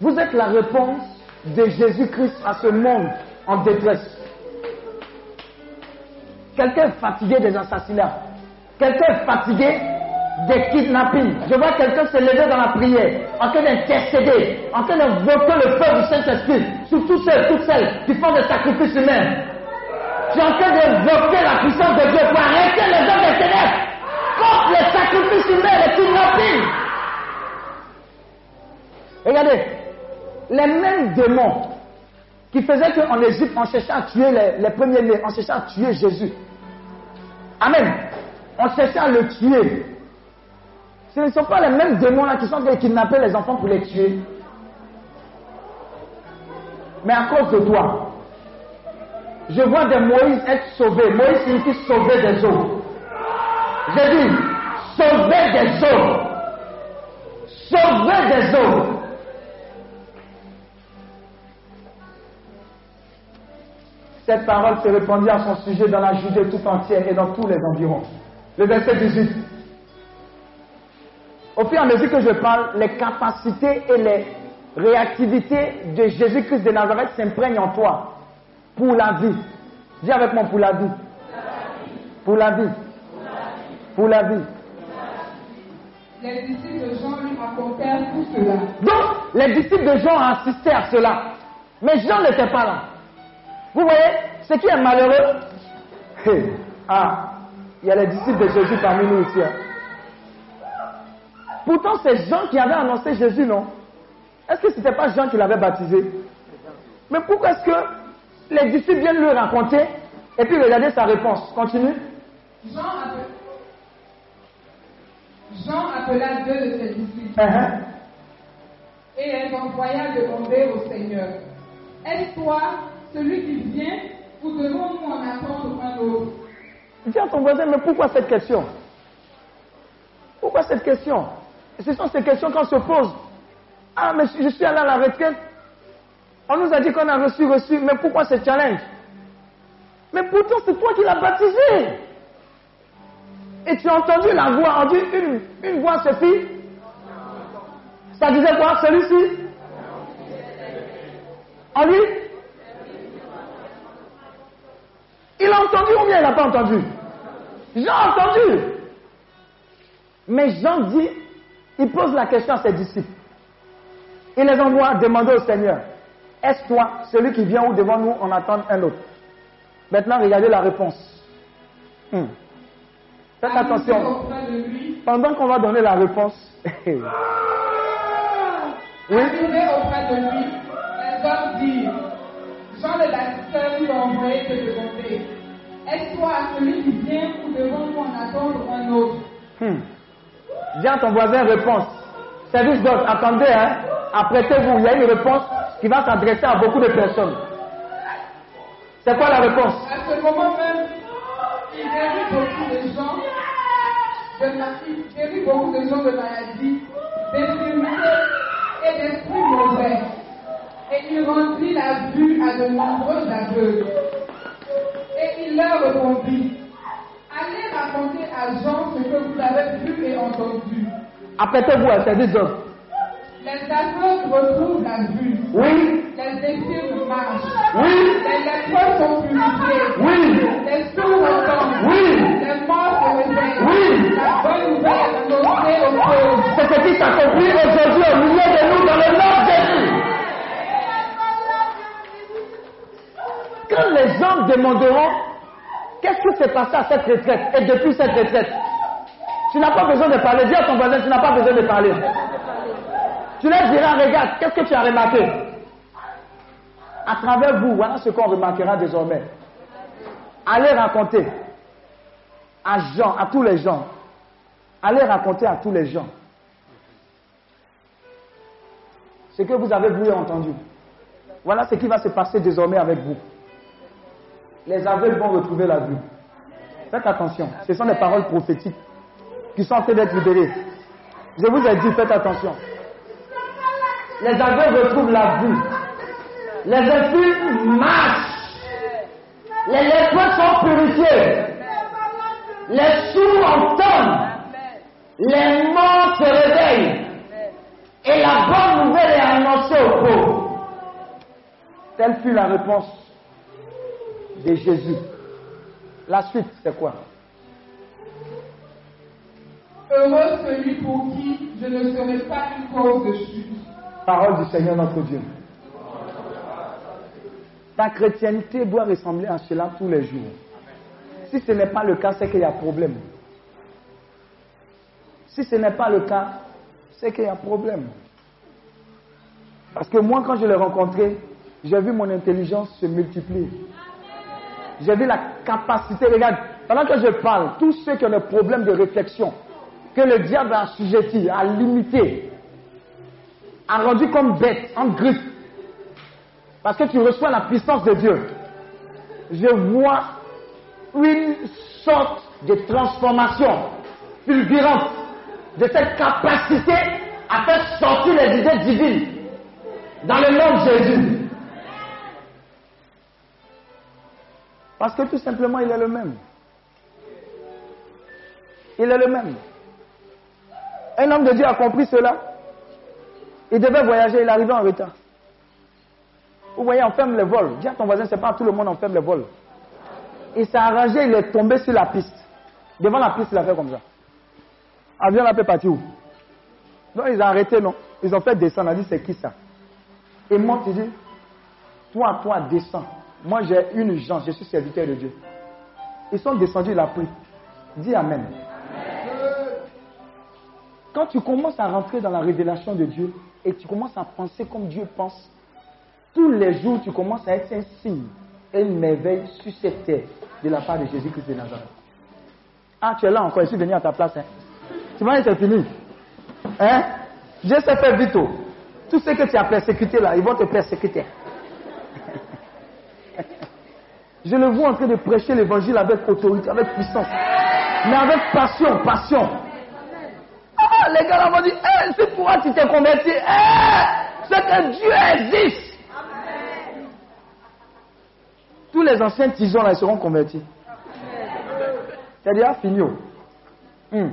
Vous êtes la réponse de Jésus-Christ à ce monde en détresse. Quelqu'un est fatigué des assassinats. Quelqu'un est fatigué des kidnappings. Je vois quelqu'un se lever dans la prière, en train d'intercéder, en train d'invoquer le feu du Saint-Esprit sur tous ceux, toutes celles qui font des sacrifices humains. Tu es en train d'invoquer la puissance de Dieu pour arrêter les hommes des ténèbres contre les sacrifices humains, les kidnappings. Regardez, les mêmes démons qui faisaient qu'en Égypte, on cherchait à tuer les, les premiers-nés, on cherchait à tuer Jésus. Amen. On cherchait à le tuer. Ce ne sont pas les mêmes démons là qui sont de kidnapper les enfants pour les tuer. Mais à cause de toi, je vois des Moïse être sauvés. Moïse signifie sauver des eaux. J'ai dit, sauver des eaux. Sauver des eaux. Cette parole se répandit à son sujet dans la Judée tout entière et dans tous les environs. Le verset 18. Au fur et à mesure que je parle, les capacités et les réactivités de Jésus-Christ de Nazareth s'imprègnent en toi pour la vie. Dis avec moi pour la vie. Pour la vie. Pour la vie. Les disciples de Jean lui racontèrent tout cela. Donc, les disciples de Jean assistaient à cela. Mais Jean n'était pas là. Vous voyez, ce qui est malheureux, ah, il y a les disciples de Jésus parmi nous ici. hein. Pourtant, c'est Jean qui avait annoncé Jésus, non? Est-ce que ce n'était pas Jean qui l'avait baptisé? Mais pourquoi est-ce que les disciples viennent lui raconter et puis regardez sa réponse? Continue. Jean, appela- Jean appela deux de ses disciples. Uh-huh. et les envoya demander au Seigneur. Est-ce toi celui qui vient ou devons-nous en attendre un autre Dis à ton voisin, mais pourquoi cette question? Pourquoi cette question? Ce sont ces questions qu'on se pose. Ah, mais je suis allé à la retraite. On nous a dit qu'on a reçu, reçu, mais pourquoi ce challenge? Mais pourtant, c'est toi qui l'as baptisé. Et tu as entendu la voix, on dit une, une voix suffit. Ça disait quoi, celui-ci? En lui Il a entendu ou bien il n'a pas entendu? A entendu. Mais Jean dit, il pose la question à ses disciples. Il les envoie demander au Seigneur, est-ce toi celui qui vient ou devant nous en attendre un autre? Maintenant, regardez la réponse. Hmm. Faites attention. Pendant qu'on va donner la réponse, oui, Arrivé auprès de lui, les hommes dirent Jean le Baptisteur lui a envoyé te demander Est-ce toi celui qui vient ou devons-nous en attendre un autre? Hmm. Dis à ton voisin réponse. Service d'ordre, attendez, hein. Apprêtez-vous. Il y a une réponse qui va s'adresser à beaucoup de personnes. C'est quoi la réponse? À ce moment même, il guérit beaucoup de gens de, il guérit beaucoup de gens de maladies, et d'esprits mauvais. Et il rendit la vue à de nombreux aveugles. Et il leur répondit Allez raconter à Jean ce que vous avez vu et entendu. Apprêtez-vous à service d'ordre. Les aveugles retrouvent la vue. Oui, Les défilés marchent. oui, Les lépreux sont purifiés. oui, Les sourds entendent. oui. Les morts se réveillent. Oui. La bonne nouvelle annoncée aux pauvres. C'est ce qui s'accomplit aujourd'hui au milieu de nous dans le nom de Jésus. Quand les gens demanderont qu'est-ce qui s'est passé à cette retraite et depuis cette retraite, tu n'as pas besoin de parler. Dis à ton voisin, tu n'as pas besoin de parler. Tu leur diras, regarde, qu'est-ce que tu as remarqué? À travers vous, voilà ce qu'on remarquera désormais. Allez raconter à Jean, à tous les gens. Allez raconter à tous les gens ce que vous avez et entendu. Voilà ce qui va se passer désormais avec vous. Les aveugles vont retrouver la vue. Faites attention, ce sont des paroles prophétiques qui sont en train d'être libérées. Je vous ai dit, faites attention. Les aveugles retrouvent la vue. Les infirmes marchent. Les lépreux sont purifiés. Les sourds entendent. Les morts se réveillent. Et la bonne nouvelle est annoncée aux pauvres. Telle fut la réponse de Jésus. La suite, c'est quoi? Heureux celui pour qui je ne serai pas une cause de chute. Parole du Seigneur notre Dieu. Ta chrétienté doit ressembler à cela tous les jours. Si ce n'est pas le cas, c'est qu'il y a problème. Si ce n'est pas le cas, c'est qu'il y a problème. Parce que moi, quand je l'ai rencontré, j'ai vu mon intelligence se multiplier. J'ai vu la capacité. Regarde, pendant que je parle, tous ceux qui ont des problèmes de réflexion, que le diable a assujetti, a limité, a rendu comme bête, en grippe. Parce que tu reçois la puissance de Dieu. Je vois une sorte de transformation fulgurante de cette capacité à faire sortir les idées divines dans le nom de Jésus. Parce que tout simplement, il est le même. Il est le même. Un homme de Dieu a compris cela. Il devait voyager, il arrivait en retard. Vous voyez, on ferme les vols. Dis à ton voisin, c'est pas tout le monde, on ferme les vols. Il s'est arrangé, il est tombé sur la piste. Devant la piste, il a fait comme ça. Avion là peut partir où? Non, ils ont arrêté, non. Ils ont fait descendre. On a dit, c'est qui ça? Et moi, tu dis, toi, toi, descends. Moi, j'ai une urgence, je suis serviteur de Dieu. Ils sont descendus, il a pris. Dis Amen. Quand tu commences à rentrer dans la révélation de Dieu et tu commences à penser comme Dieu pense, tous les jours, tu commences à être un signe et une merveille sur cette terre de la part de Jésus-Christ de Nazareth. Ah, tu es là encore, je suis venu à ta place. Hein. Tu vois, c'est fini. Hein? Dieu s'est fait vite. oh. Tout ce que tu as persécuté là, ils vont te persécuter. Je le vois en train de prêcher l'évangile avec autorité, avec puissance. Mais avec passion, passion. Ah, les gars là vont dire, Eh, c'est pourquoi tu t'es converti. Eh, c'est que Dieu existe. Tous les anciens tisons là, ils seront convertis. C'est déjà fini. oh. Hmm.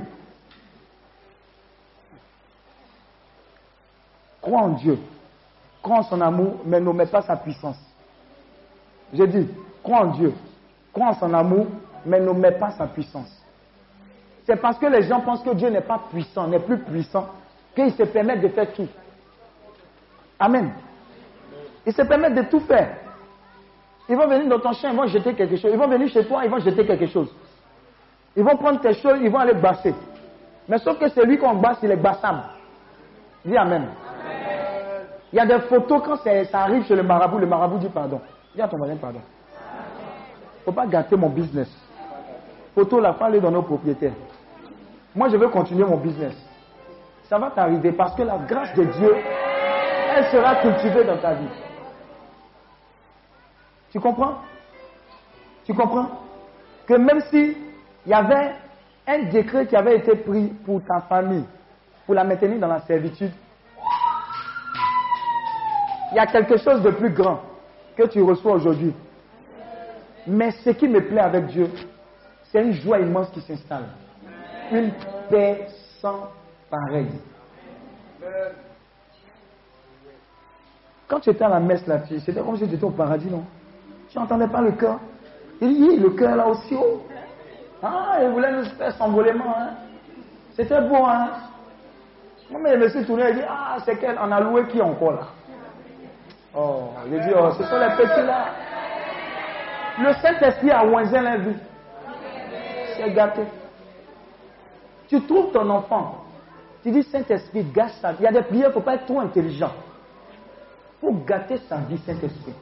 Crois en Dieu. Crois en son amour, mais ne mets pas sa puissance. J'ai dit, crois en Dieu. Crois en son amour, mais ne mets pas sa puissance. C'est parce que les gens pensent que Dieu n'est pas puissant, n'est plus puissant, qu'ils se permettent de faire tout. Amen. Ils se permettent de tout faire. Ils vont venir dans ton champ, ils vont jeter quelque chose. Ils vont venir chez toi, ils vont jeter quelque chose. Ils vont prendre tes choses, ils vont aller basser. Mais sauf que celui qu'on basse, il est bassable. Dis Amen. Il y a des photos, quand ça arrive chez le marabout, le marabout dit pardon. Dis à ton voisin pardon. Faut pas gâter mon business. Photo là, faut aller donner aux propriétaires. Moi, je veux continuer mon business. Ça va t'arriver parce que la grâce de Dieu, elle sera cultivée dans ta vie. Tu comprends? Tu comprends? Que même si il y avait un décret qui avait été pris pour ta famille, pour la maintenir dans la servitude, il y a quelque chose de plus grand que tu reçois aujourd'hui. Mais ce qui me plaît avec Dieu, c'est une joie immense qui s'installe. Une paix sans pareil. Quand tu étais à la messe, fille, c'était comme si tu étais au paradis, non? Tu n'entendais pas le cœur? Il Oui, le cœur là aussi haut. Ah, il voulait nous faire s'envolement. Hein? C'était beau, hein Moi, mais je me suis tourné et dit, Ah, c'est qu'elle en a loué qui encore là? Oh, j'ai dit, oh, ce sont les petits là. Le Saint-Esprit a oisé la vie. C'est gâté. Tu trouves ton enfant. Tu dis, Saint-Esprit, gâche sa vie. Il y a des prières, il ne faut pas être trop intelligent. Il faut gâter sa vie, Saint-Esprit.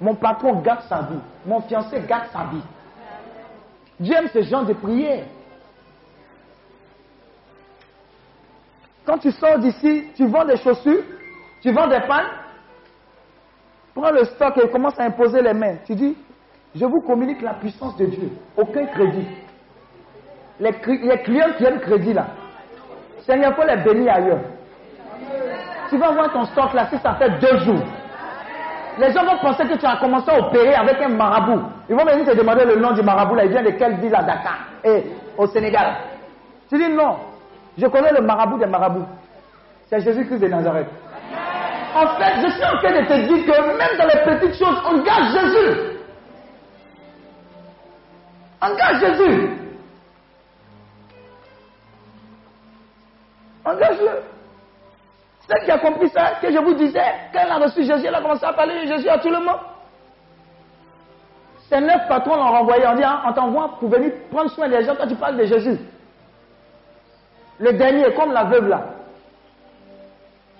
Mon patron gâte sa vie. Mon fiancé gâte sa vie. Dieu aime ce genre de prière. Quand tu sors d'ici, tu vends des chaussures, tu vends des pannes, prends le stock et commence à imposer les mains. Tu dis, je vous communique la puissance de Dieu. Aucun crédit. Les, les clients qui aiment crédit là, Seigneur, faut les bénir ailleurs. Tu vas voir ton stock là si ça fait deux jours. Les gens vont penser que tu as commencé à opérer avec un marabout. Ils vont venir te demander le nom du marabout là. Il vient de quelle ville à Dakar et au Sénégal. Tu dis non. Je connais le marabout des marabouts. C'est Jésus-Christ de Nazareth. En fait, je suis en train de te dire que même dans les petites choses, on garde Jésus. On garde Jésus. Engage-le. C'est qui a compris ça, que je vous disais, quand elle a reçu Jésus, elle a commencé à parler de Jésus à tout le monde. Ces neuf patrons l'ont renvoyé. On dit, hein, on t'envoie pour venir prendre soin des gens quand tu parles de Jésus. Le dernier, comme la veuve là,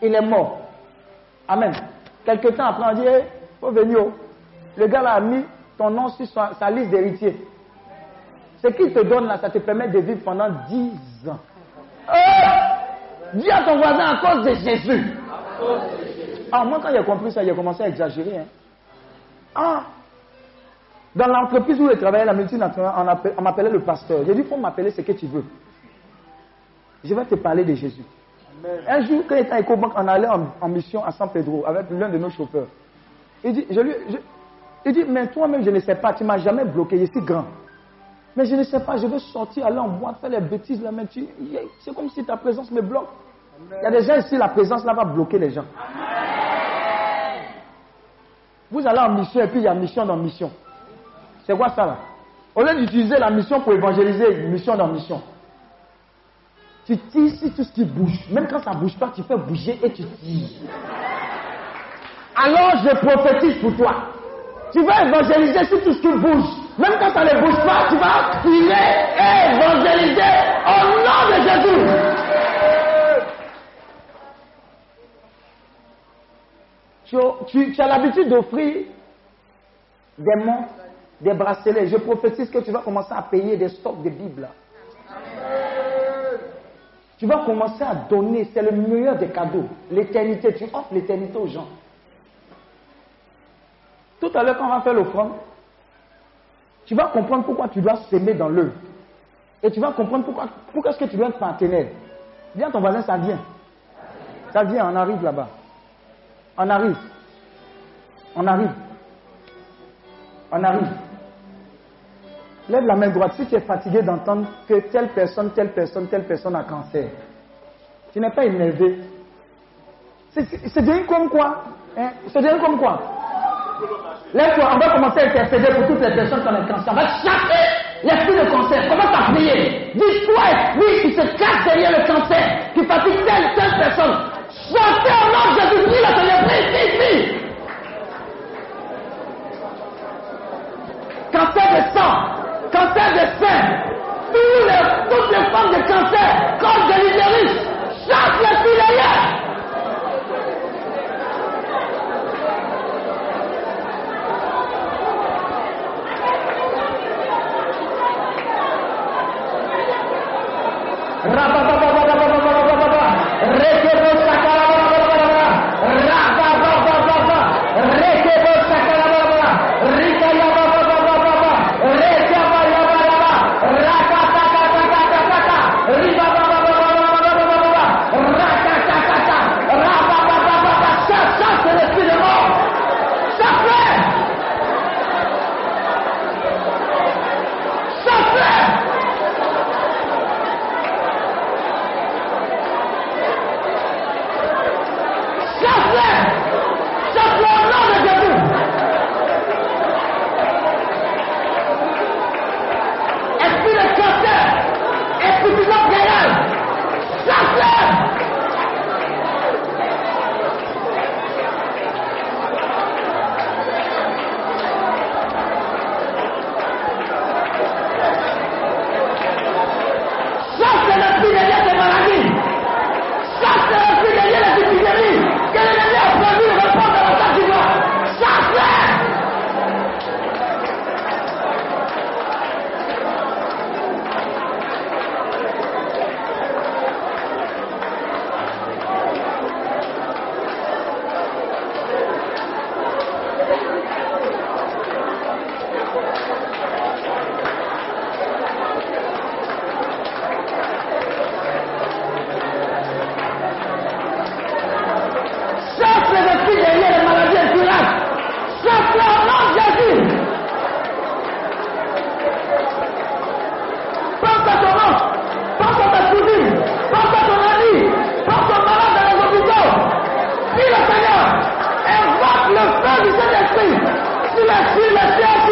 il est mort. Amen. Quelque temps après, on dit, il faut venir. Le gars là a mis ton nom sur sa liste d'héritiers. Ce qu'il te donne là, ça te permet de vivre pendant 10 ans. Oh Dis à ton voisin à cause de Jésus. Ah, moi, quand j'ai compris ça, j'ai commencé à exagérer. hein. Ah Dans l'entreprise où je travaillais, la multinationale, on, appel- on m'appelait le pasteur. J'ai dit, il faut m'appeler ce que tu veux. Je vais te parler de Jésus. Un jour, quand il était à EcoBank, on allait en, en mission à San Pedro avec l'un de nos chauffeurs. Il dit, je lui, je- il dit, mais toi-même, je ne sais pas, tu m'as jamais bloqué, je suis grand. Mais je ne sais pas, je veux sortir, aller en boîte, faire les bêtises là, mais tu, c'est comme si ta présence me bloque. Il y a des gens ici, la présence là va bloquer les gens. Vous allez en mission et puis il y a mission dans mission. C'est quoi ça là? Au lieu d'utiliser la mission pour évangéliser, mission dans mission. Tu tires sur tout ce qui bouge. Même quand ça ne bouge pas, tu fais bouger et tu tires. Alors je prophétise pour toi. Tu vas évangéliser sur tout ce qui bouge. Même quand ça ne bouge pas, tu vas et évangéliser au nom de Jésus. Tu, as l'habitude d'offrir des montres, des bracelets. Je prophétise que tu vas commencer à payer des stocks de Bible. Tu vas commencer à donner, c'est le meilleur des cadeaux. L'éternité, tu offres l'éternité aux gens. Tout à l'heure, quand on va faire l'offrande, tu vas comprendre pourquoi tu dois s'aimer dans l'œuvre. Et tu vas comprendre pourquoi, pourquoi est-ce que tu dois être partenaire. À ton voisin, ça vient. Ça vient, on arrive là-bas. On arrive. On arrive. On arrive. Lève la main droite si tu es fatigué d'entendre que telle personne, telle personne, telle personne a cancer. Tu n'es pas énervé. C'est c'est devenu comme quoi hein? C'est devenu comme quoi? Lève-toi, on va commencer à intercéder pour toutes les personnes qui ont le cancer. On va chasser l'esprit de cancer. Commence à prier. Dis-toi, esprit qui se cache derrière le cancer, qui fatigue telle, telle personne. Chantez au nom de Jésus, prie le Seigneur, prie, prie, prie. Cancer de sang, cancer de sein, tous les- toutes les formes de cancer, cause de l'utérus, chasse Rapa, Sur les, sur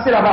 dársela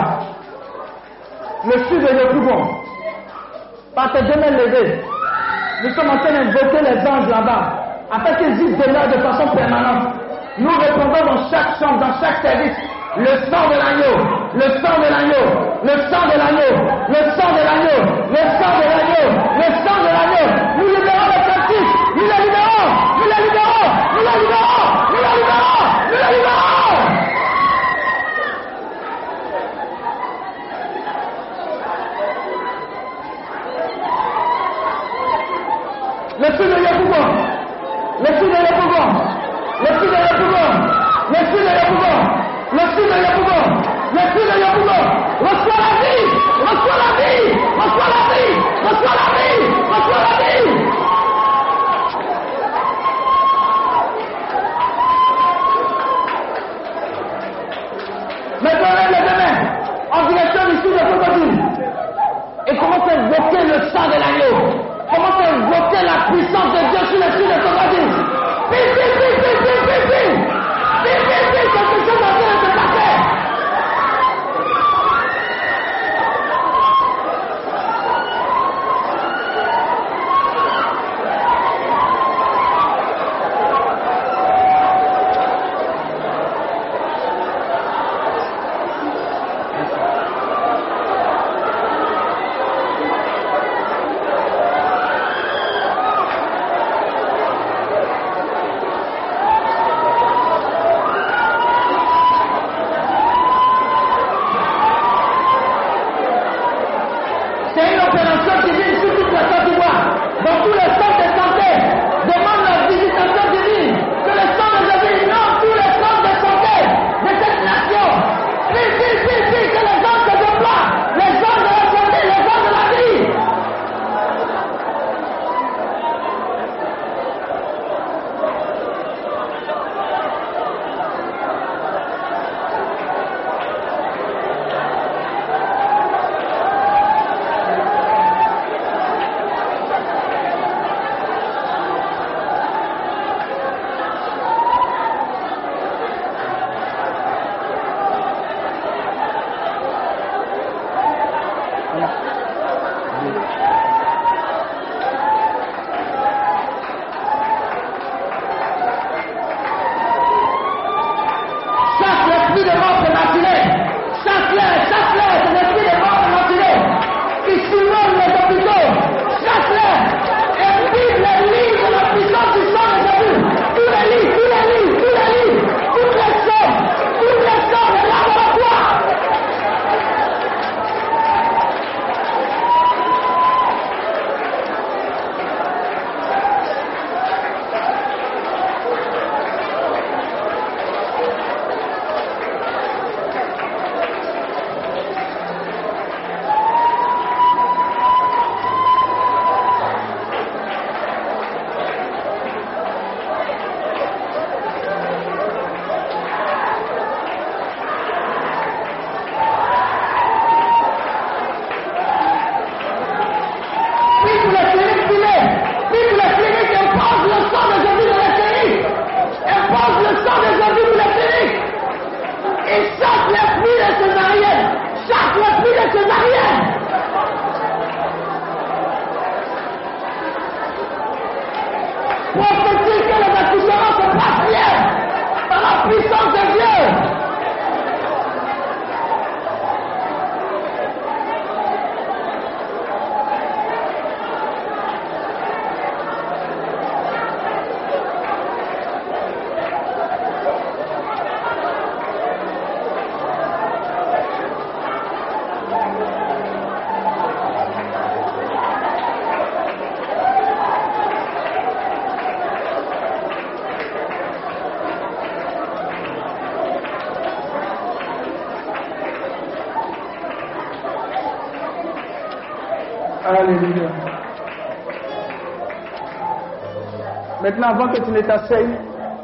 Maintenant, avant que tu ne t'asseyes,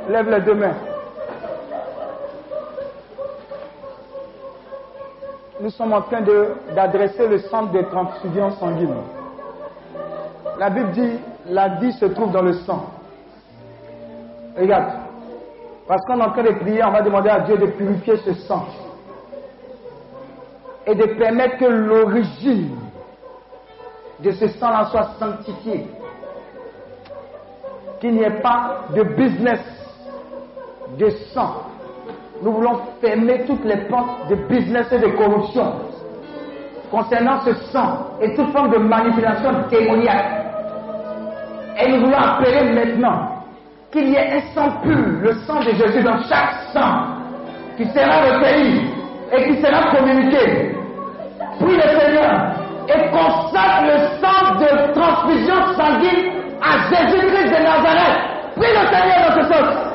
lève les deux mains. Nous sommes en train d'adresser le centre des transfusions sanguines. La Bible dit, la vie se trouve dans le sang. Regarde. Parce qu'on est en train de prier, on va demander à Dieu de purifier ce sang. Et de permettre que l'origine de ce sang-là soit sanctifiée. Qu'il n'y ait pas de business de sang. Nous voulons fermer toutes les portes de business et de corruption concernant ce sang et toute forme de manipulation démoniaque. Et nous voulons appeler maintenant qu'il y ait un sang pur, le sang de Jésus dans chaque sang, qui sera recueilli et qui sera communiqué. Prie le Seigneur et consacre le sang de transfusion Jésus-Christ de Nazareth. Prie le Seigneur dans ce sens.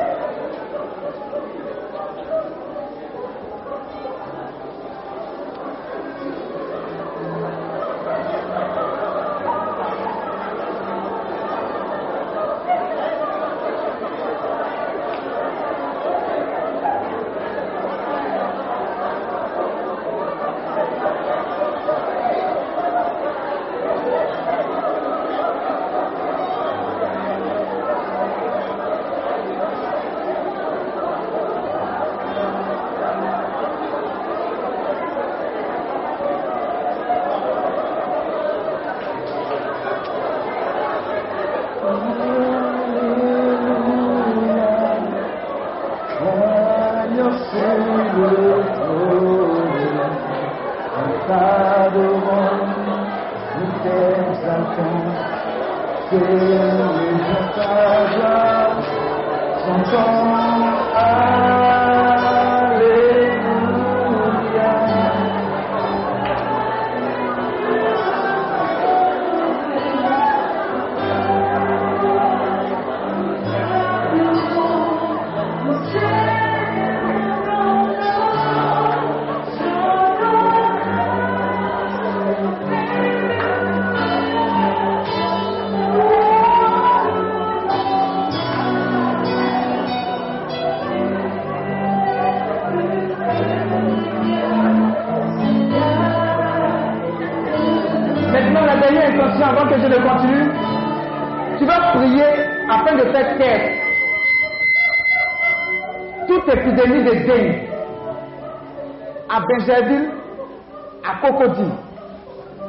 À Cocody.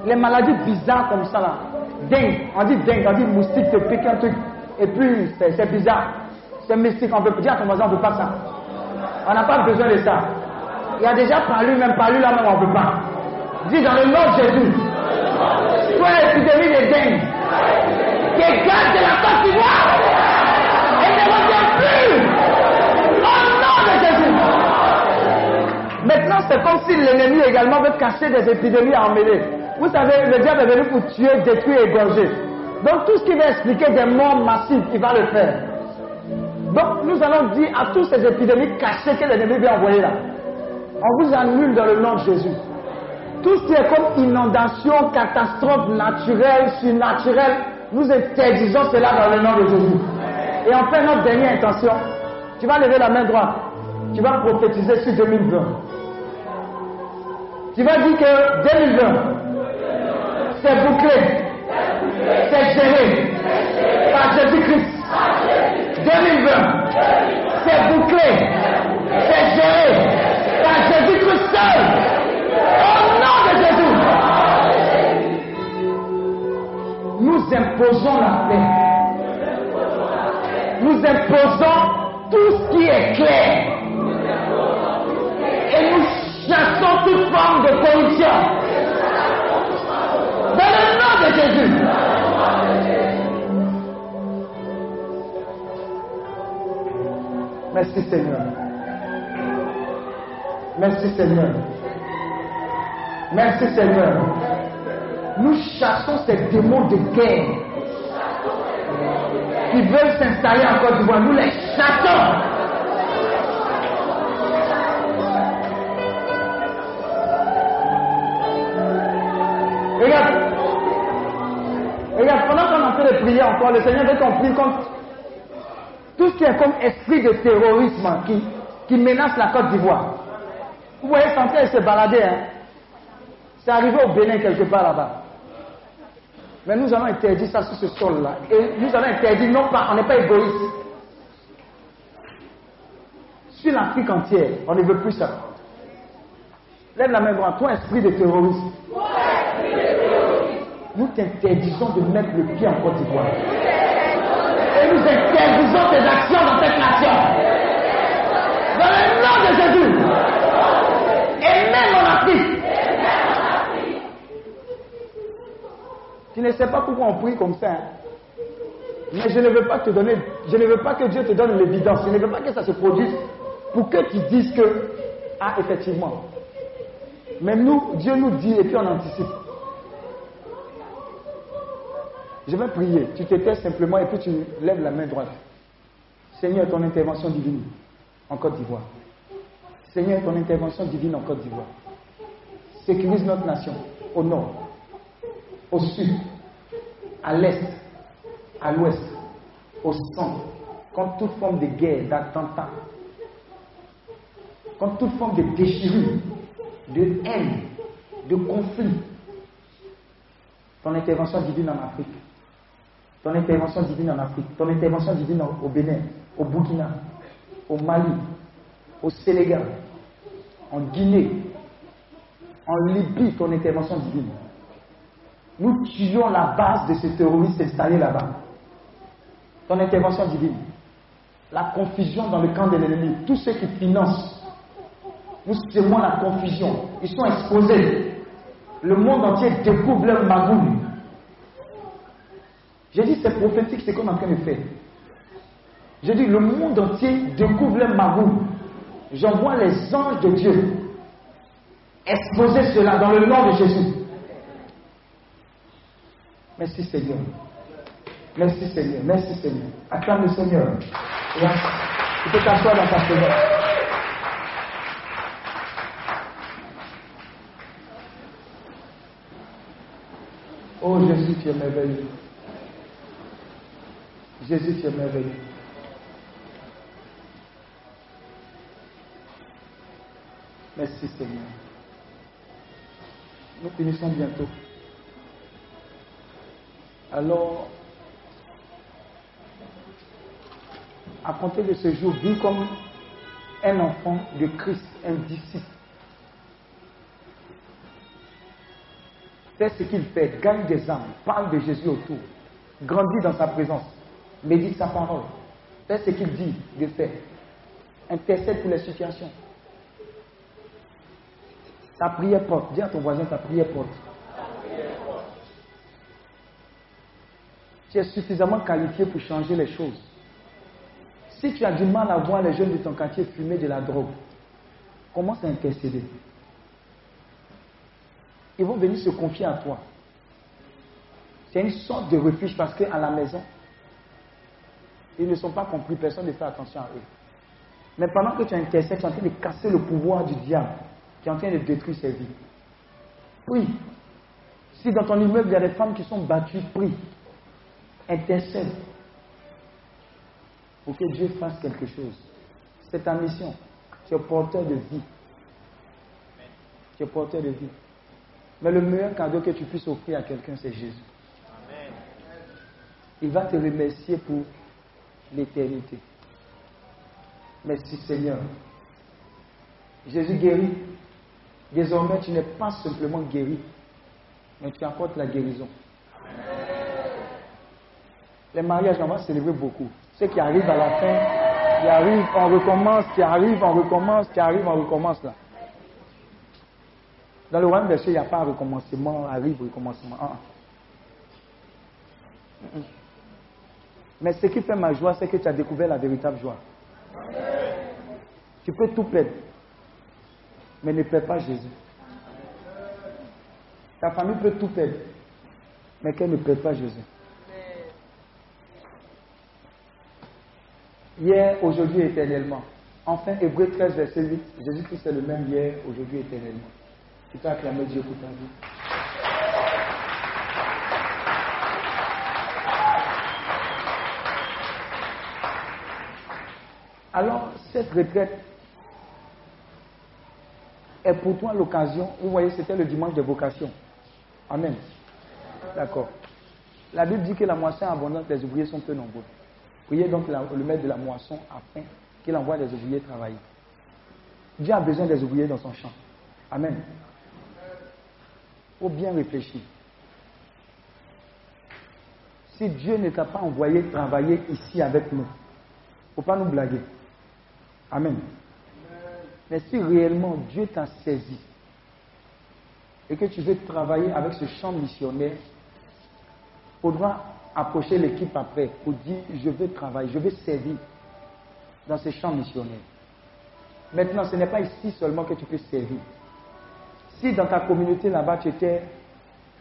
Les maladies bizarres comme ça là. Dingue, on dit dingue, on dit moustique te pique un truc. Et puis c'est bizarre. C'est mystique, on peut dire à ton voisin, on ne veut pas ça. On n'a pas besoin de ça. Il y a déjà parlé, même parlé là même, on ne veut pas. Dis dans le nom de Jésus. Toi l'épidémie de dingue. Qui garde de la Côte d'Ivoire. Et ne revient plus. Maintenant, c'est comme si l'ennemi également veut cacher des épidémies à emmêler. Vous savez, le diable est venu pour tuer, détruire, égorger. Donc tout ce qui va expliquer des morts massives, il va le faire. Donc nous allons dire à toutes ces épidémies cachées que l'ennemi vient envoyer là. On vous annule dans le nom de Jésus. Tout ce qui est comme inondation, catastrophe naturelle, surnaturelle, nous interdisons cela dans le nom de Jésus. Et enfin, notre dernière intention, tu vas lever la main droite. Tu vas prophétiser sur 2020. Tu vas dire que 2020, c'est bouclé, c'est géré par Jésus-Christ. 2020, c'est bouclé, c'est géré par Jésus-Christ seul. Au nom de Jésus. Nous imposons la paix. Nous imposons tout ce qui est clair. Merci Seigneur. Merci Seigneur. Merci Seigneur. Nous chassons ces démons de guerre qui veulent s'installer en Côte d'Ivoire. Nous les chassons. Regarde. Regarde, pendant qu'on est en train de prier encore, le Seigneur veut qu'on prie contre tout ce qui est comme esprit de terrorisme qui, qui menace la Côte d'Ivoire. Vous voyez, de se balader. Hein? C'est arrivé au Bénin quelque part là-bas. Mais nous allons interdire ça sur ce sol-là. Et nous allons interdire, non pas, on n'est pas égoïste. sur l'Afrique entière. On ne veut plus ça. Lève la main droite. Toi, esprit de terrorisme. Nous t'interdisons de mettre le pied en Côte d'Ivoire. Nous interdisons tes actions dans cette nation. Dans le nom de Jésus. Et même en Afrique. Tu ne sais pas pourquoi on prie comme ça. hein. Mais je ne veux pas te donner, je ne veux pas que Dieu te donne l'évidence. Je ne veux pas que ça se produise pour que tu dises que, ah, effectivement. Mais nous, Dieu nous dit et puis on anticipe. Je vais prier. Tu te tais simplement et puis tu lèves la main droite. Seigneur, ton intervention divine en Côte d'Ivoire. Seigneur, ton intervention divine en Côte d'Ivoire. Sécurise notre nation au nord, au sud, à l'est, à l'ouest, au centre, contre toute forme de guerre, d'attentat, contre toute forme de déchirure, de haine, de conflit. Ton intervention divine en Afrique, ton intervention divine en Afrique, ton intervention divine au Bénin, au Burkina, au Mali, au Sénégal, en Guinée, en Libye, ton intervention divine. Nous tuons la base de ces terroristes installés là-bas. Ton intervention divine. La confusion dans le camp de l'ennemi. Tous ceux qui financent, nous semons la confusion. Ils sont exposés. Le monde entier découvre leur magouille. J'ai dit, c'est prophétique ce qu'on est en train de faire. J'ai dit, le monde entier découvre leur magouille. J'envoie les anges de Dieu exposer cela dans le nom de Jésus. Merci Seigneur. Merci Seigneur. Merci Seigneur. Acclame le Seigneur. Tu peux t'asseoir dans ta présence. Oh Jésus, tu es merveilleux. Jésus, merveilleux. Merci Seigneur. Nous finissons bientôt. Alors, à compter de ce jour, vis comme un enfant de Christ, un disciple. Fais ce qu'il fait, gagne des âmes, parle de Jésus autour, grandis dans sa présence, médite sa parole, fais ce qu'il dit de faire, intercède pour les situations. Ta prière porte, dis à ton voisin, ta prière porte. Tu es suffisamment qualifié pour changer les choses. Si tu as du mal à voir les jeunes de ton quartier fumer de la drogue, commence à intercéder. Ils vont venir se confier à toi. C'est une sorte de refuge parce qu'à la maison, ils ne sont pas compris, personne ne fait attention à eux. Mais pendant que tu intercèdes, tu es en train de casser le pouvoir du diable qui est en train de détruire ses vies. Prie. Si dans ton immeuble, il y a des femmes qui sont battues, prie. Intercède. Pour que Dieu fasse quelque chose. C'est ta mission. Tu es porteur de vie. Tu es porteur de vie. Mais le meilleur cadeau que tu puisses offrir à quelqu'un, c'est Jésus. Il va te remercier pour l'éternité. Merci Seigneur. Jésus guérit. Désormais, tu n'es pas simplement guéri, mais tu apportes la guérison. Les mariages, on va célébrer beaucoup. Ceux qui arrivent à la fin, qui arrivent, on recommence, qui arrivent, on recommence, qui arrivent, on recommence là. Dans le royaume des cieux, il n'y a pas un recommencement, arrive, recommencement. Ah. Mais ce qui fait ma joie, c'est que tu as découvert la véritable joie. Tu peux tout perdre, mais ne perds pas Jésus. Ta famille peut tout perdre, mais qu'elle ne perd pas Jésus. Hier, aujourd'hui, éternellement. Enfin, Hébreu 13, verset 8. Jésus-Christ est le même hier, aujourd'hui, éternellement. Tu peux acclamer Dieu pour ta vie. Alors, cette retraite est pour toi l'occasion, vous voyez, c'était le dimanche de vocation. Amen. D'accord. La Bible dit que la moisson est abondante, les ouvriers sont peu nombreux. Priez donc le maître de la moisson afin qu'il envoie des ouvriers travailler. Dieu a besoin des ouvriers dans son champ. Amen. Faut bien réfléchir. Si Dieu ne t'a pas envoyé travailler ici avec nous, faut pas nous blaguer. Amen. Mais si réellement Dieu t'a saisi et que tu veux travailler avec ce champ missionnaire, il faudra approcher l'équipe après pour dire je veux travailler, je veux servir dans ce champ missionnaire. Maintenant, ce n'est pas ici seulement que tu peux servir. Si dans ta communauté là-bas, tu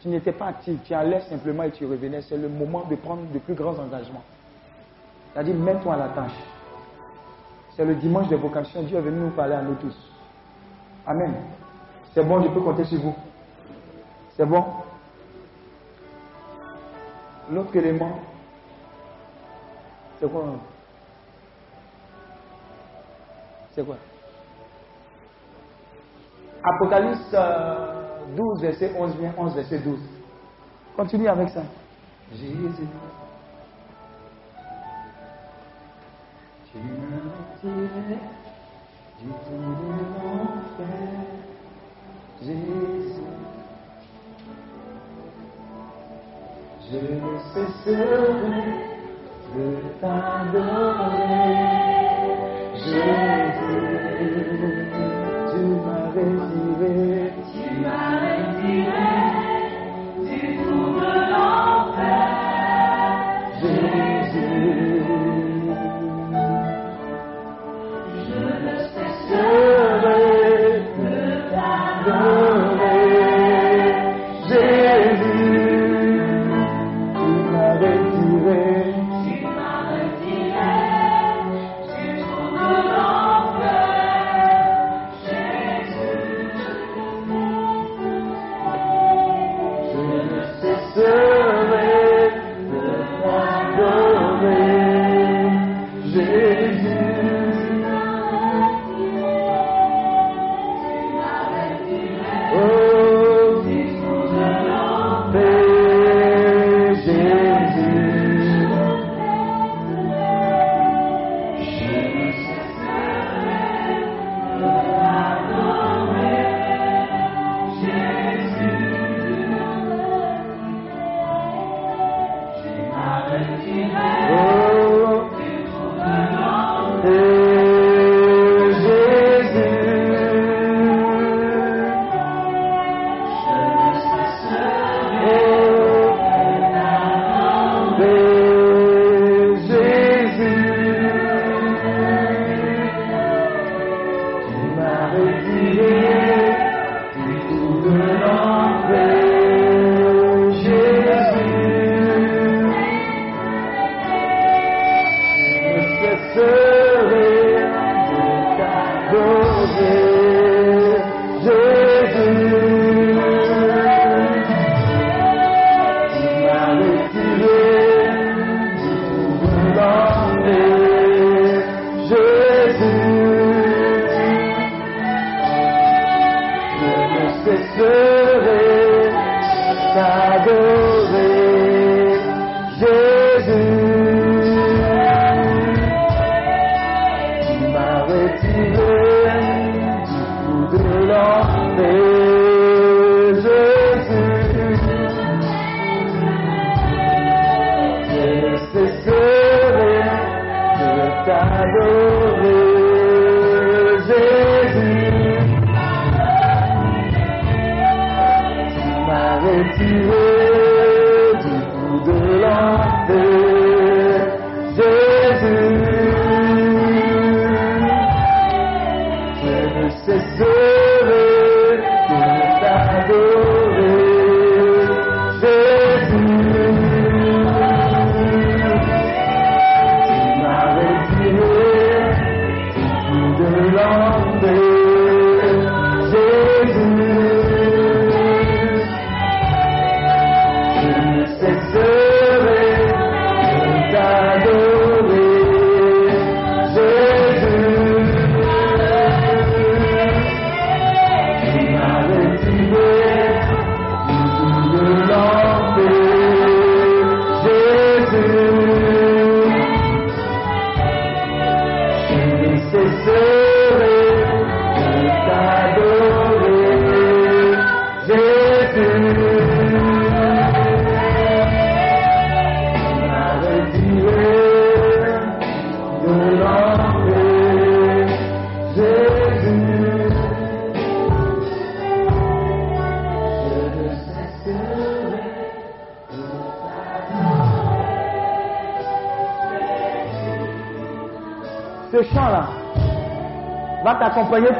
tu n'étais pas actif, tu allais simplement et tu revenais, c'est le moment de prendre de plus grands engagements. C'est-à-dire, mets-toi à la tâche. C'est le dimanche de vocation. Dieu est venu nous parler à nous tous. Amen. C'est bon, je peux compter sur vous. C'est bon L'autre élément, c'est quoi? C'est quoi? Apocalypse 12, euh, verset 11, 11, verset 12. Continue avec ça. Jésus. Tu m'as tiré du tout de l'enfer. Jésus. Je ne cesserai de t'adorer. Jésus.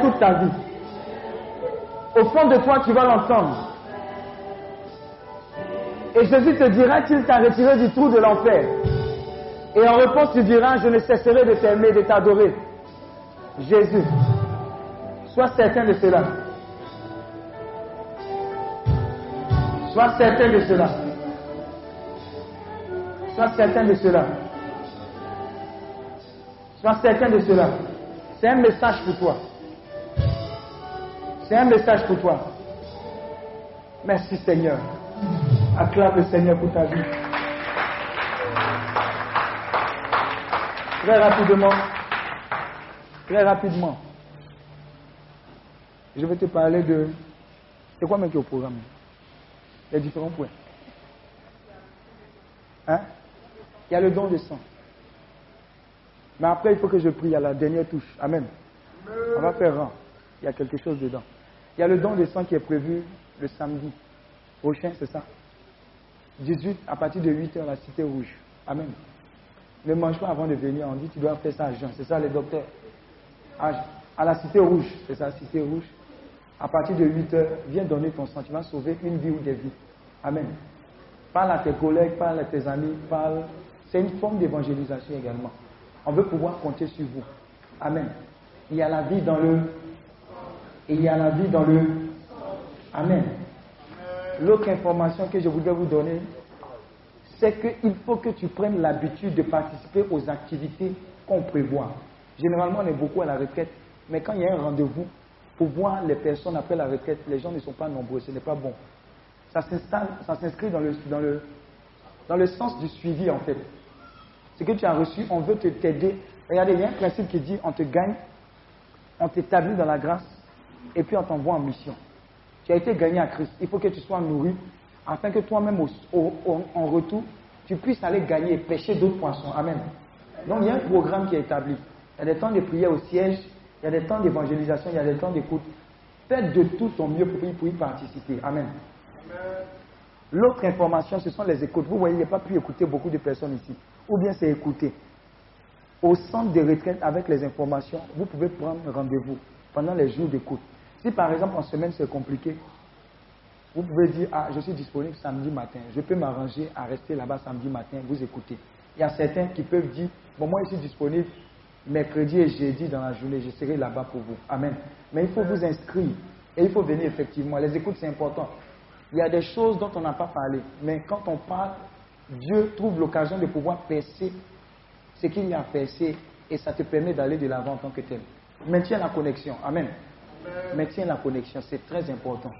Toute ta vie. Au fond de toi, tu vas l'entendre. Et Jésus te dira qu'il t'a retiré du trou de l'enfer. Et en réponse, tu diras, je ne cesserai de t'aimer, de t'adorer. Jésus. Sois certain de cela. Sois certain de cela. Sois certain de cela. Sois certain de cela. C'est un message pour toi. C'est un message pour toi. Merci Seigneur. Acclame le Seigneur pour ta vie. Très rapidement. Très rapidement. Je vais te parler de. C'est quoi même au programme? Les différents points. Hein? Il y a le don de sang. Mais après, il faut que je prie à la dernière touche. Amen. On va faire rang. Il y a quelque chose dedans. Il y a le don de sang qui est prévu le samedi prochain, c'est ça 18 à partir de 8 heures, la cité rouge. Amen. Ne mange pas avant de venir. On dit tu dois faire ça à Jean. C'est ça les docteurs. À, à la cité rouge. C'est ça, cité rouge. À partir de 8 heures, viens donner ton sang. Sauver une vie ou des vies. Amen. Parle à tes collègues, parle à tes amis, parle. C'est une forme d'évangélisation également. On veut pouvoir compter sur vous. Amen. Il y a la vie dans le. Et il y a la vie dans le. Amen. L'autre information que je voudrais vous donner, c'est qu'il faut que tu prennes l'habitude de participer aux activités qu'on prévoit. Généralement, on est beaucoup à la retraite, mais quand il y a un rendez-vous pour voir les personnes après la retraite, les gens ne sont pas nombreux, ce n'est pas bon. Ça s'inscrit dans le, dans, le, dans le sens du suivi en fait. Ce que tu as reçu, on veut t'aider. Regardez, il y a un principe qui dit on te gagne, on t'établit dans la grâce, et puis on t'envoie en mission. Tu as été gagné à Christ. Il faut que tu sois nourri afin que toi-même, en retour, tu puisses aller gagner et pêcher d'autres poissons. Amen. Donc il y a un programme qui est établi. Il y a des temps de prière au siège, il y a des temps d'évangélisation, il y a des temps d'écoute. Faites de tout ton mieux pour y, participer. Amen. L'autre information, ce sont les écoutes. Vous voyez, il n'y a pas pu écouter beaucoup de personnes ici. Ou bien c'est écouter. Au centre de retraite, avec les informations, vous pouvez prendre rendez-vous pendant les jours d'écoute. Si par exemple en semaine c'est compliqué, vous pouvez dire, ah, je suis disponible samedi matin, je peux m'arranger à rester là-bas samedi matin, vous écoutez. Il y a certains qui peuvent dire, bon, moi je suis disponible mercredi et jeudi dans la journée, je serai là-bas pour vous. Amen. Mais il faut vous inscrire et il faut venir effectivement. Les écoutes, c'est important. Il y a des choses dont on n'a pas parlé, mais quand on parle, Dieu trouve l'occasion de pouvoir percer ce qu'il y a percé et ça te permet d'aller de l'avant en tant que tel. Maintiens la connexion. Amen. Maintiens la connexion, c'est très important.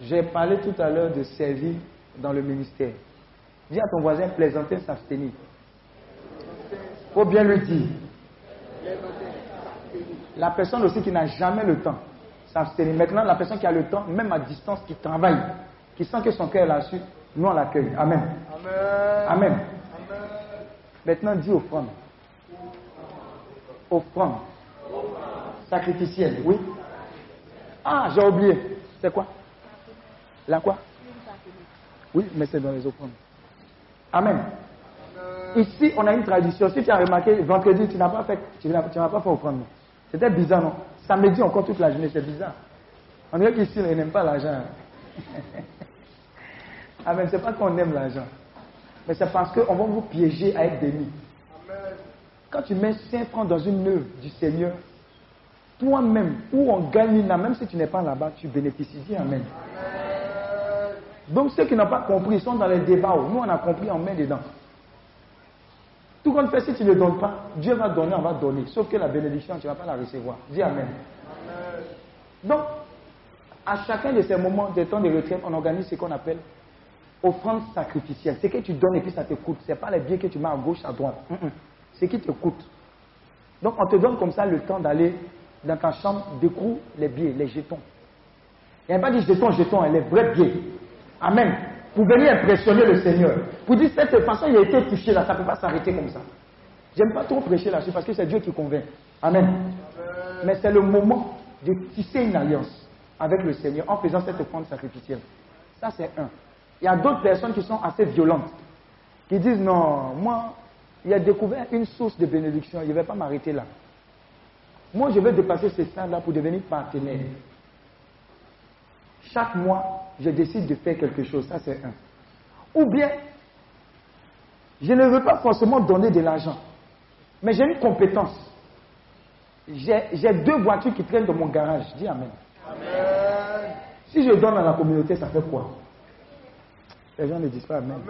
J'ai parlé tout à l'heure de servir dans le ministère. Dis à ton voisin, plaisanter, s'abstenir. faut bien le dire. La personne aussi qui n'a jamais le temps, s'abstenir. Maintenant, la personne qui a le temps, même à distance, qui travaille, qui sent que son cœur est là-dessus, nous on l'accueille. Amen. Amen. Amen. Maintenant, dis offrande. Offrande. Sacrificielle, oui. Ah, j'ai oublié. C'est quoi? La quoi? Oui, mais c'est dans les offrandes. Amen. Ici, on a une tradition. Si tu as remarqué, vendredi, tu n'as pas fait, tu n'as pas fait offrande. C'était bizarre, non? Samedi, encore toute la journée, c'est bizarre. On dirait qu'ici, ils n'aiment pas l'argent. Amen. C'est pas qu'on aime l'argent. Mais c'est parce qu'on va vous piéger à être béni. Quand tu mets 5 francs dans une œuvre du Seigneur, toi-même, où on gagne même si tu n'es pas là-bas, tu bénéficies. Amen. Donc ceux qui n'ont pas compris sont dans les débats. Nous, on a compris, on met dedans. Tout compte fait, si tu ne donnes pas, Dieu va donner, on va donner. Sauf que la bénédiction, tu ne vas pas la recevoir. Dis Amen. Donc, à chacun de ces moments, des temps de retraite, on organise ce qu'on appelle offrande sacrificielle. C'est que tu donnes et puis ça te coûte. Ce n'est pas les biens que tu mets à gauche, à droite. C'est qui te coûte. Donc, on te donne comme ça le temps d'aller dans ta chambre, découvre les billets, les jetons. Il n'y a pas dit jetons, jetons, les vrais billets. Amen. Pour venir impressionner le Seigneur. Pour dire, cette façon, il a été touché là, ça ne peut pas s'arrêter comme ça. J'aime pas trop prêcher là-dessus parce que c'est Dieu qui convainc. Amen. Mais c'est le moment de tisser une alliance avec le Seigneur en faisant cette offrande sacrificielle. Ça, c'est un. Il y a d'autres personnes qui sont assez violentes, qui disent non, moi, il a découvert une source de bénédiction, il ne va pas m'arrêter là. Moi, je veux dépasser ce stade-là pour devenir partenaire. Chaque mois, je décide de faire quelque chose. Ça, c'est un. Ou bien, je ne veux pas forcément donner de l'argent, mais j'ai une compétence. J'ai deux voitures qui traînent dans mon garage. Dis Amen. Si je donne à la communauté, ça fait quoi? Les gens ne disent pas Amen.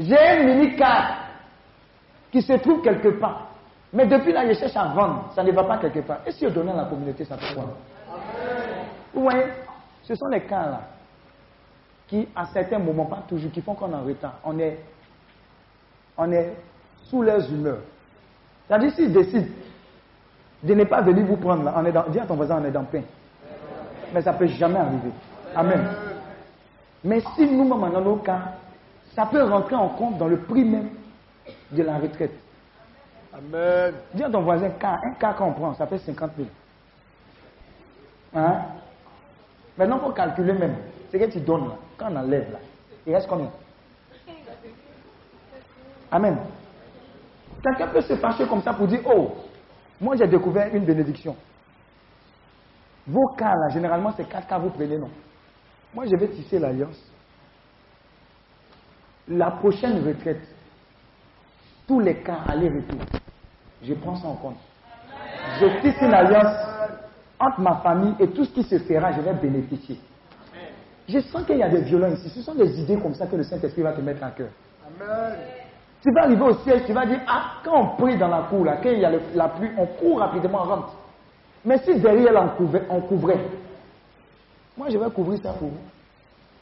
J'ai un mini-car qui se trouve quelque part. Mais depuis là, je cherche à vendre. Ça ne va pas quelque part. Et si je donne à la communauté, ça fait quoi Vous voyez, ce sont les cas là qui, à certains moments, pas toujours, qui font qu'on est en retard. On est, on est sous leurs humeurs. C'est-à-dire, s'ils décident de ne pas venir vous prendre là, on est dans, dis à ton voisin, on est dans le pain. Mais ça ne peut jamais arriver. Amen. Mais si nous-mêmes, dans nos cas, ça peut rentrer en compte dans le prix même de la retraite. Amen. Dis à ton voisin, un cas qu'on prend, ça fait 50 000. Hein? Maintenant, il faut calculer même. Ce que tu donnes là, quand on enlève là, il reste combien? Amen. Quelqu'un peut se fâcher comme ça pour dire, oh, moi j'ai découvert une bénédiction. Vos cas là, généralement c'est quatre cas vous prenez, non? Moi je vais tisser l'alliance. La prochaine retraite, tous les cas aller-retour, je prends ça en compte. Je tisse une alliance entre ma famille et tout ce qui se fera, je vais bénéficier. Je sens qu'il y a des violents ici. Ce sont des idées comme ça que le Saint-Esprit va te mettre en cœur. Tu vas arriver au ciel, tu vas dire, ah, quand on prie dans la cour, là, quand il y a le- la pluie, on court rapidement, on rentre. Mais si derrière, là, on couvrait, on couvrait, moi, je vais couvrir ça pour vous.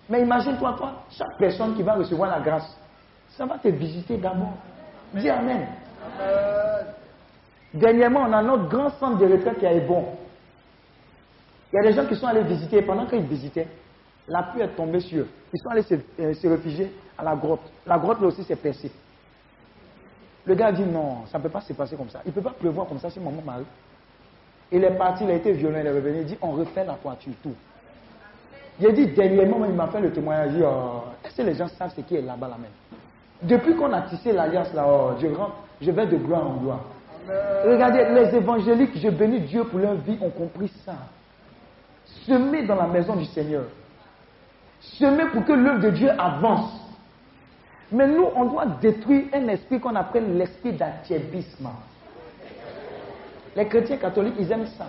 Mais imagine-toi, toi, chaque personne qui va recevoir la grâce, ça va te visiter d'abord. Dis Amen. Dernièrement, on a notre grand centre de retraite qui est bon. Il y a des gens qui sont allés visiter, et pendant qu'ils visitaient, la pluie est tombée sur eux. Ils sont allés se, euh, se réfugier à la grotte. La grotte, là aussi, s'est percée. Le gars dit non, ça ne peut pas se passer comme ça. Il ne peut pas pleuvoir comme ça si maman m'arrive. Il est parti, il a été violent, il est revenu, il dit on refait la toiture, tout. A dit dernièrement, il m'a fait le témoignage, oh, est-ce que les gens savent ce qui est là-bas, là même Depuis qu'on a tissé l'alliance là, oh, je rentre, je vais de gloire en gloire. Regardez, les évangéliques, je bénis Dieu pour leur vie, ont compris ça. Semer dans la maison du Seigneur. Semer pour que l'œuvre de Dieu avance. Mais nous, on doit détruire un esprit qu'on appelle l'esprit d'attiébisme. Les chrétiens catholiques, ils aiment ça.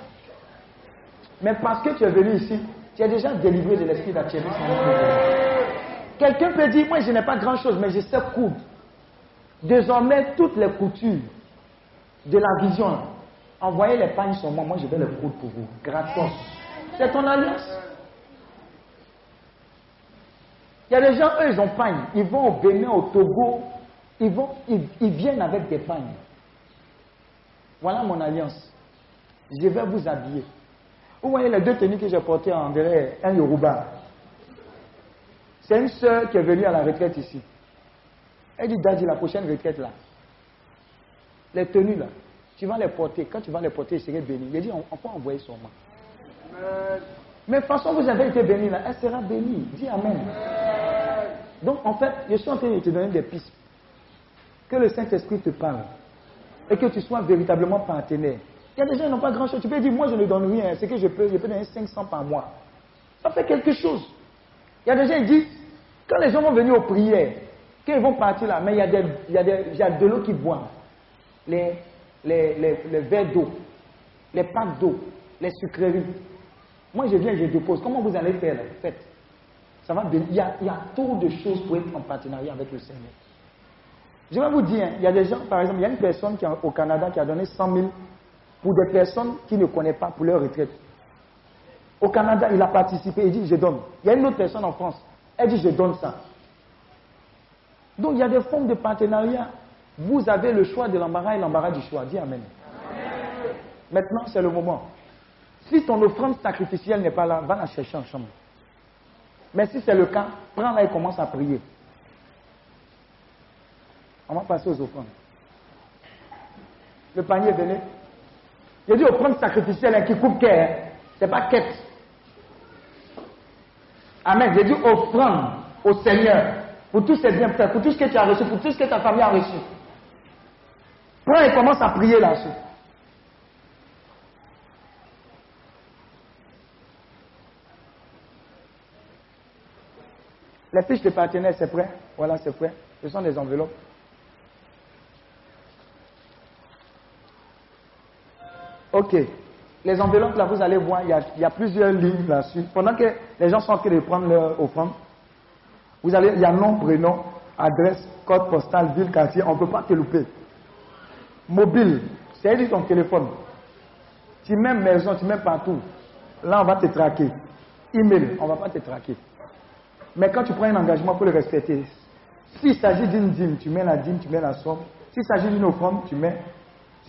Mais parce que tu es venu ici, tu es déjà délivré de l'esprit d'attiébisme. Quelqu'un peut dire, moi je n'ai pas grand-chose, mais je sais coudre. Désormais, toutes les coutures de la vision, envoyez les pagnes sur moi, moi je vais les coudre pour vous, gratos. C'est ton alliance. Il y a des gens, eux, ils ont pagne. Ils vont au Bénin, au Togo, ils, vont, ils viennent avec des pagnes. Voilà mon alliance. Je vais vous habiller. Vous voyez les deux tenues que j'ai portées en derrière, un Yoruba. C'est une sœur qui est venue à la retraite ici. Elle dit, Daddy, la prochaine retraite là, les tenues là, tu vas les porter. Quand tu vas les porter, je serai béni. Il dit, on, on peut envoyer son main. Mais de toute façon, vous avez été béni là, elle sera bénie. Dis Amen. Donc en fait, je suis en train de te donner des pistes. Que le Saint-Esprit te parle. Et que tu sois véritablement partenaire. Il y a des gens qui n'ont pas grand-chose. Tu peux dire, moi je ne donne rien. C'est que je peux, je peux donner 500 par mois. Ça fait quelque chose. Il y a des gens qui disent, quand les gens vont venir aux prières, quand ils vont partir là, mais il y a, des, il y a, il y a de l'eau qui boivent. Les, les, les, verres d'eau, les packs d'eau, les sucreries. Moi, je viens, je dépose. Comment vous allez faire là? Faites. Ça va. Il y, a, il y a trop de choses pour être en partenariat avec le Seigneur. Je vais vous dire, hein, il y a des gens, par exemple, il y a une personne qui, au Canada qui a donné 100 000 pour des personnes qui ne connaissent pas pour leur retraite. Au Canada, il a participé, il dit je donne. Il y a une autre personne en France, elle dit je donne ça. Donc il y a des formes de partenariat. Vous avez le choix de l'embarras et l'embarras du choix. Dis Amen. Maintenant, c'est le moment. Si ton offrande sacrificielle n'est pas là, va la chercher en chambre. Mais si c'est le cas, prends-la et commence à prier. On va passer aux offrandes. Le panier venez. J'ai dit offrande sacrificielle hein, qui coupe qu'est, hein. c'est pas quête. Amen. J'ai dit offrande au Seigneur pour tous ses bienfaits, pour tout ce que tu as reçu, pour tout ce que ta famille a reçu. Prends et commence à prier là-dessus. Les fiches de partenaires, c'est prêt? Voilà, c'est prêt. Ce sont des enveloppes. Ok. Les enveloppes, là, vous allez voir, il y a, plusieurs lignes là-dessus. Pendant que les gens sont en train de prendre leur offrande, vous allez, il y a nom, prénom, adresse, code postal, ville, quartier. On ne peut pas te louper. Mobile, c'est ton téléphone. Tu mets maison, tu mets partout. Là, on va te traquer. Email, on ne va pas te traquer. Mais quand tu prends un engagement pour le respecter, s'il s'agit d'une dîme, tu mets la dîme, tu mets la somme. S'il s'agit d'une offrande, tu mets.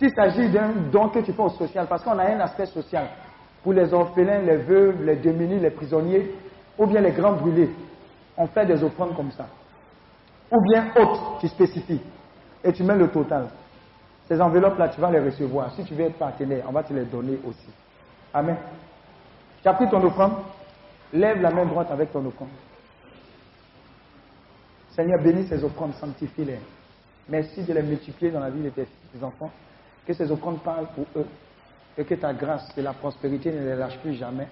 S'il s'agit d'un don que tu fais au social, parce qu'on a un aspect social pour les orphelins, les veuves, les démunis, les prisonniers, ou bien les grands brûlés, on fait des offrandes comme ça. Ou bien autres, tu spécifies. Et tu mets le total. Ces enveloppes-là, tu vas les recevoir. Si tu veux être partenaire, on va te les donner aussi. Amen. Tu as pris ton offrande, lève la main droite avec ton offrande. Seigneur, bénis ces offrandes, sanctifie-les. Merci de les multiplier dans la vie de tes enfants. Que ces offrandes parlent pour eux. Et que ta grâce et la prospérité ne les lâchent plus jamais.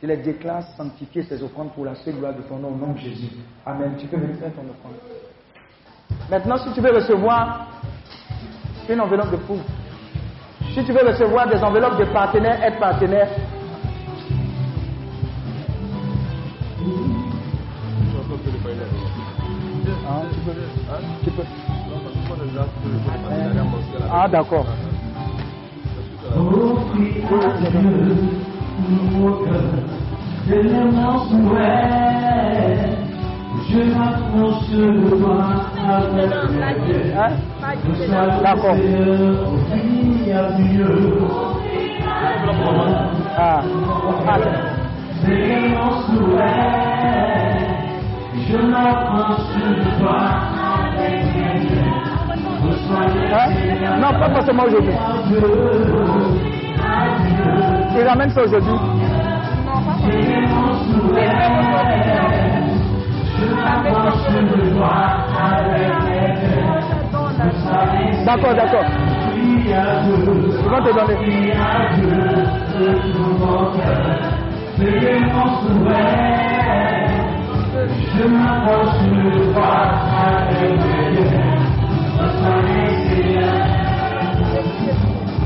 Tu les déclares sanctifier ces offrandes pour la seule gloire de ton nom, au nom de Jésus. Amen. Tu peux mettre ton offrande. Maintenant, si tu veux recevoir une enveloppe de fou, si tu veux recevoir des enveloppes de partenaires, être partenaire, Hein, tu peux, tu peux. Ah, d'accord. L'immense souhait. Je m'approche de toi avec D'accord. Ah. Ah. Je m'approche de toi Non, pas forcément aujourd'hui. Il ramène ça aujourd'hui. D'accord, d'accord. Te donner. Je m'approche de toi avec.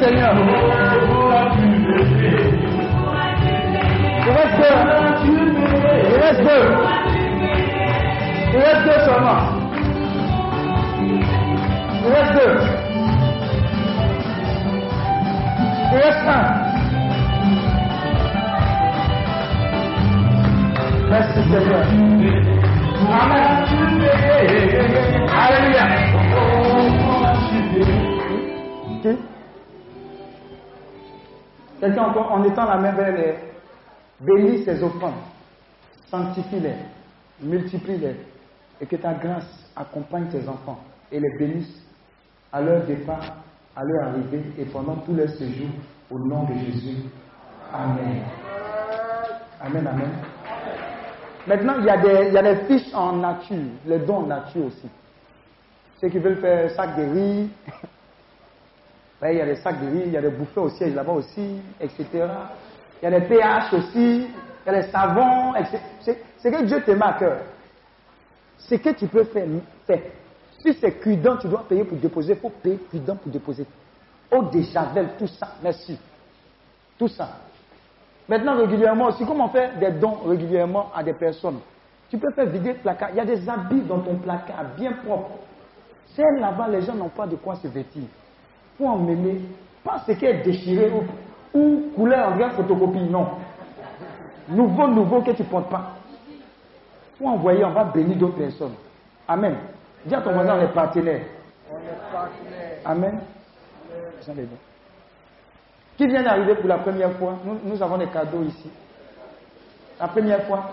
Señor. Quelqu'un encore, en étant la main vers les. Bénis ces offrandes, sanctifie-les, multiplie-les, et que ta grâce accompagne tes enfants et les bénisse à leur départ, à leur arrivée et pendant tout leur séjour, au nom de Jésus. Amen. Amen, amen. Maintenant, il y, a des, il y a fiches en nature, les dons en nature aussi. Ceux qui veulent faire sac de riz, il y a des sacs de riz, il y a des bouffées au siège là-bas aussi, etc. Il y a des pH aussi, il y a des savons, etc. C'est que Dieu te met à cœur. Ce que tu peux faire. Si c'est cuidant, tu dois payer pour déposer, il faut payer cuidant pour déposer. De javel, tout ça, merci. Tout ça. Maintenant, régulièrement aussi, comment faire des dons régulièrement à des personnes? Tu peux faire vider le placard. Il y a des habits dans ton placard, bien propres. Celles là-bas, les gens n'ont pas de quoi se vêtir. Faut emmener, pas ce qui est déchiré ou, ou couleur en photocopie, non. Nouveau, nouveau que tu ne portes pas. Faut envoyer, on va bénir d'autres personnes. Amen. Dis à ton voisin, on est partenaires. Amen. Dons. Qui vient d'arriver pour la première fois nous, avons des cadeaux ici. La première fois.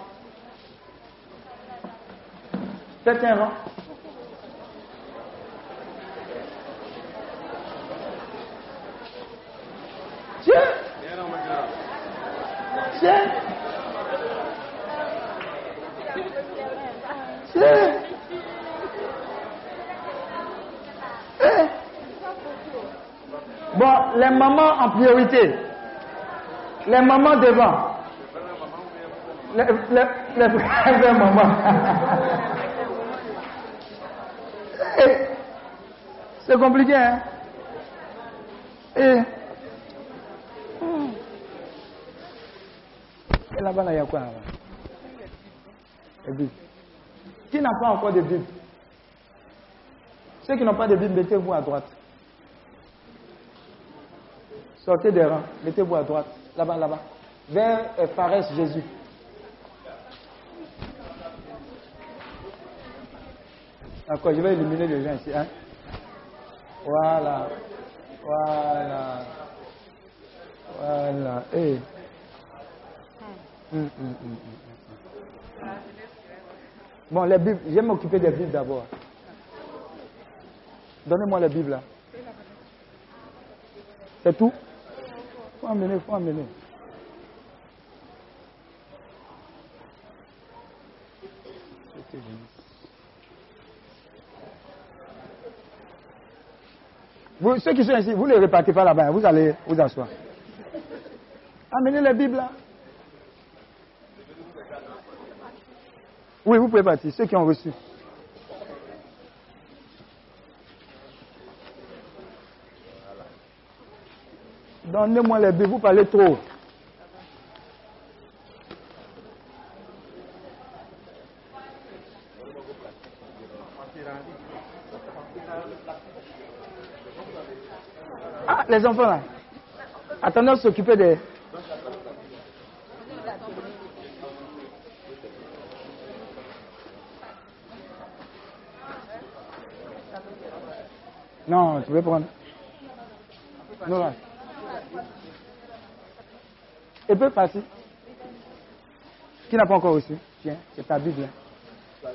Faites un Eh Bon, les mamans en priorité. Les mamans devant. Les, les, les mamans. Eh, C'est compliqué, hein? Eh. Et là-bas, là, il y a quoi là-bas? Qui n'a pas encore de Bible Ceux qui n'ont pas de Bible, mettez-vous à droite. Sortez des rangs, mettez-vous à droite, là-bas, là-bas, vers euh, Jésus. D'accord, je vais éliminer les gens ici. Hein? Voilà. Voilà. Voilà. Eh. Hum, hum, hum, hum. Bon, les Bibles, je vais m'occuper des Bibles d'abord. Donnez-moi les Bibles là. C'est tout? Faut emmener, faut emmener. Vous, ceux qui sont ici, vous ne les répartez pas là-bas, vous allez vous asseoir. Amenez les Bibles là. Oui, vous pouvez partir, ceux qui ont reçu. Donnez-moi les billes, vous parlez trop. Ah, les enfants là. Attendez, s'occuper des. Non, tu peux prendre? Non, là. Et peut passer. Qui n'a pas encore reçu? Tiens, c'est ta Bible. hein.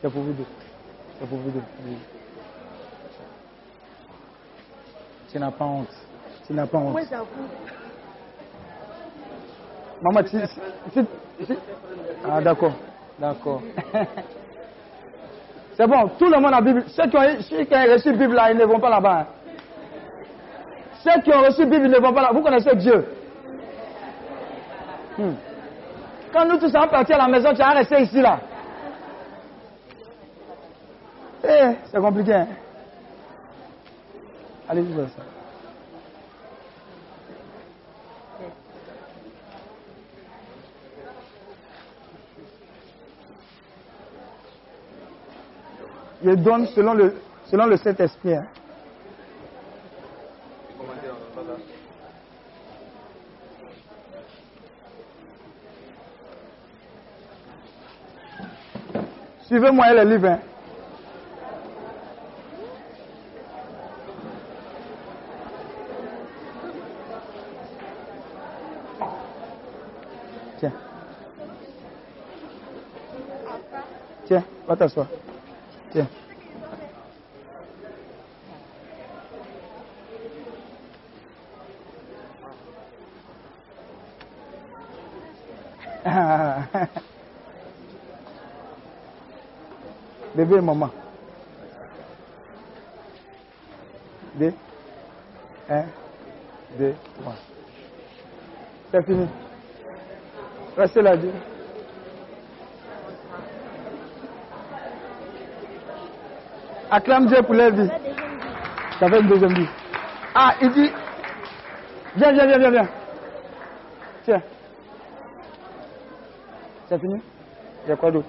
C'est pour vous deux. C'est pour vous deux. Tu n'as pas honte. Tu n'as pas honte. Maman, Ah, d'accord. D'accord. C'est bon, tout le monde a Bible. Ceux qui ont, ceux qui ont reçu Bible là, ils ne vont pas là-bas. hein. Ceux qui ont reçu Bible, ils ne vont pas là. Vous connaissez Dieu? Hmm. Quand nous tous allons partir à la maison, tu vas rester ici là. Eh, c'est compliqué. Allez, vous ça. Je donne selon le, selon le Saint-Esprit. Hein. Suivez-moi les livres. Hein. Tiens. Tiens, va t'asseoir. Tiens. Bébé maman. Deux. Un. Deux. Trois. C'est fini. Restez là, Dieu. Acclame Dieu pour la vie. Ça fait une deuxième vie. Ah, il dit. Viens, viens, viens, viens, viens. Tiens. C'est fini? Il y a quoi d'autre?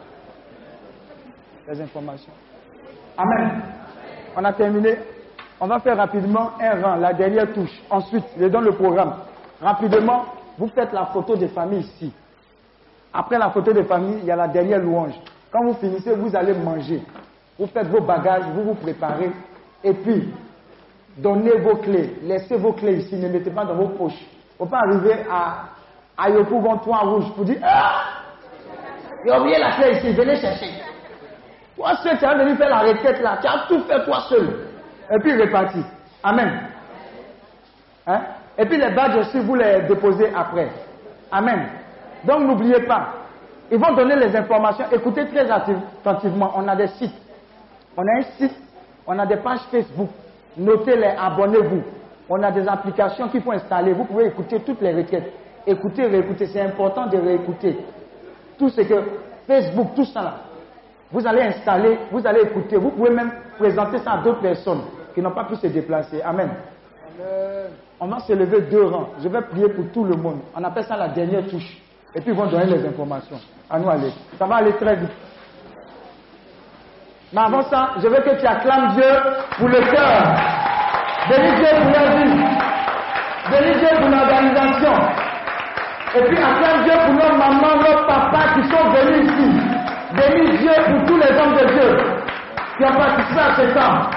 Les informations. Amen. On a terminé. On va faire rapidement un rang, la dernière touche. Ensuite, je donne le programme. Rapidement, vous faites la photo des familles ici. Après la photo des familles, il y a la dernière louange. Quand vous finissez, vous allez manger. Vous faites vos bagages, vous vous préparez. Et puis, donnez vos clés. Laissez vos clés ici. Ne mettez pas dans vos poches. Il ne faut pas arriver à, Yopou Toit Rouge pour dire Ah J'ai oublié la clé ici, venez chercher. Toi seul, tu as venu faire la requête là. Tu as tout fait toi seul. Et puis reparti. Amen. Hein? Et puis les badges aussi, vous les déposez après. Amen. Donc n'oubliez pas. Ils vont donner les informations. Écoutez très attentivement. On a des sites. On a un site. On a des pages Facebook. Notez-les, abonnez-vous. On a des applications qu'il faut installer. Vous pouvez écouter toutes les requêtes. Écoutez, réécoutez. C'est important de réécouter. Tout ce que Facebook, tout ça là. Vous allez installer, vous allez écouter. Vous pouvez même présenter ça à d'autres personnes qui n'ont pas pu se déplacer. Amen. On va se lever deux rangs. Je vais prier pour tout le monde. On appelle ça la dernière touche. Et puis ils vont donner les informations. À nous aller. Ça va aller très vite. Mais avant ça, je veux que tu acclames Dieu pour le cœur. Bénis Dieu pour la vie. Bénis Dieu pour l'organisation. Et puis acclame Dieu pour nos mamans, nos papas qui sont venus ici. Bénis Dieu pour tous les hommes de Dieu qui ont participé à ce temps.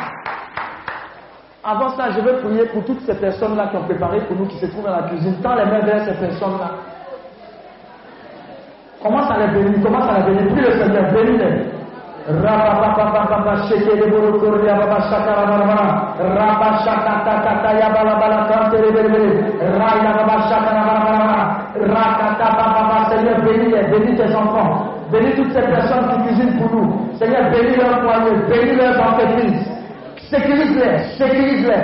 Avant ça, je veux prier pour toutes ces personnes-là qui ont préparé pour nous, qui se trouvent dans la cuisine. Tends les mains vers ces personnes-là. Commence à les bénir, commence à les bénir. Prie le Seigneur, bénis-les. Seigneur bénis-les, bénis tes enfants. Bénis toutes ces personnes qui cuisinent pour nous. Seigneur bénis leurs foyers, bénis leurs entreprises. Sécurise-les, sécurise-les,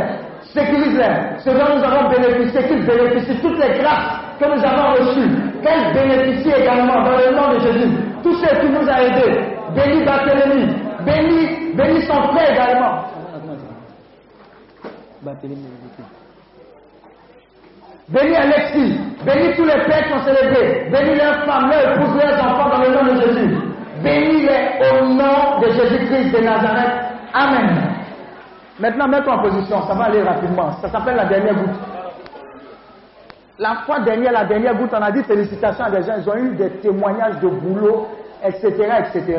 sécurise-les. Ce dont nous avons bénéficié, qu'ils bénéficient toutes les grâces que nous avons reçues. Qu'elles bénéficient également dans le nom de Jésus. Tous ceux qui nous a aidés. Bénis Barthélemy. Bénis, bénis son frère également. Bénis Alexis. Bénis tous les pères qui ont célébré. Bénis leurs femmes, leurs épouses, leurs enfants dans le nom de Jésus. Bénis-les au nom de Jésus-Christ de Nazareth. Amen. Maintenant, mets-toi en position, ça va aller rapidement. Ça s'appelle la dernière goutte. La fois dernière, la dernière goutte, on a dit félicitations à des gens, ils ont eu des témoignages de boulot, etc., etc.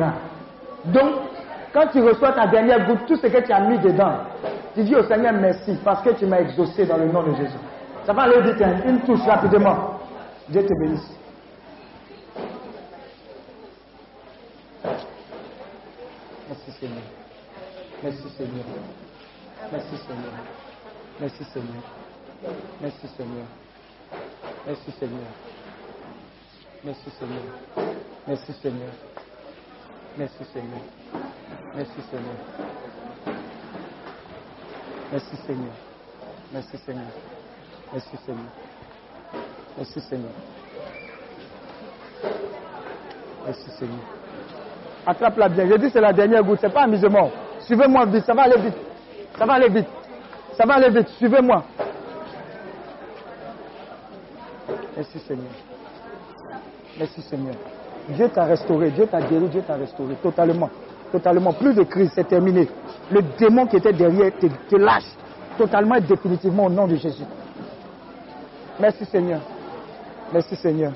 Donc, quand tu reçois ta dernière goutte, tout ce que tu as mis dedans, tu dis au Seigneur merci parce que tu m'as exaucé dans le nom de Jésus. Ça va aller vite, hein? une touche rapidement. Dieu te bénisse. Merci Seigneur. Merci Seigneur. Merci Seigneur. Merci Seigneur. Merci Seigneur. Merci Seigneur. Merci Seigneur. Merci Seigneur. Merci Seigneur. Merci Seigneur. Merci Seigneur. Merci Seigneur. Merci Seigneur. Merci Seigneur. Merci Seigneur. Attrape-la bien. Je dis c'est la dernière goutte, c'est pas amusement. Suivez-moi vite, ça va aller vite. Ça va aller vite. Ça va aller vite, suivez-moi. Merci Seigneur. Merci Seigneur. Dieu t'a restauré, Dieu t'a guéri, Dieu t'a restauré totalement. Totalement. Plus de crise, c'est terminé. Le démon qui était derrière te, lâche totalement et définitivement au nom de Jésus. Merci Seigneur. Merci Seigneur.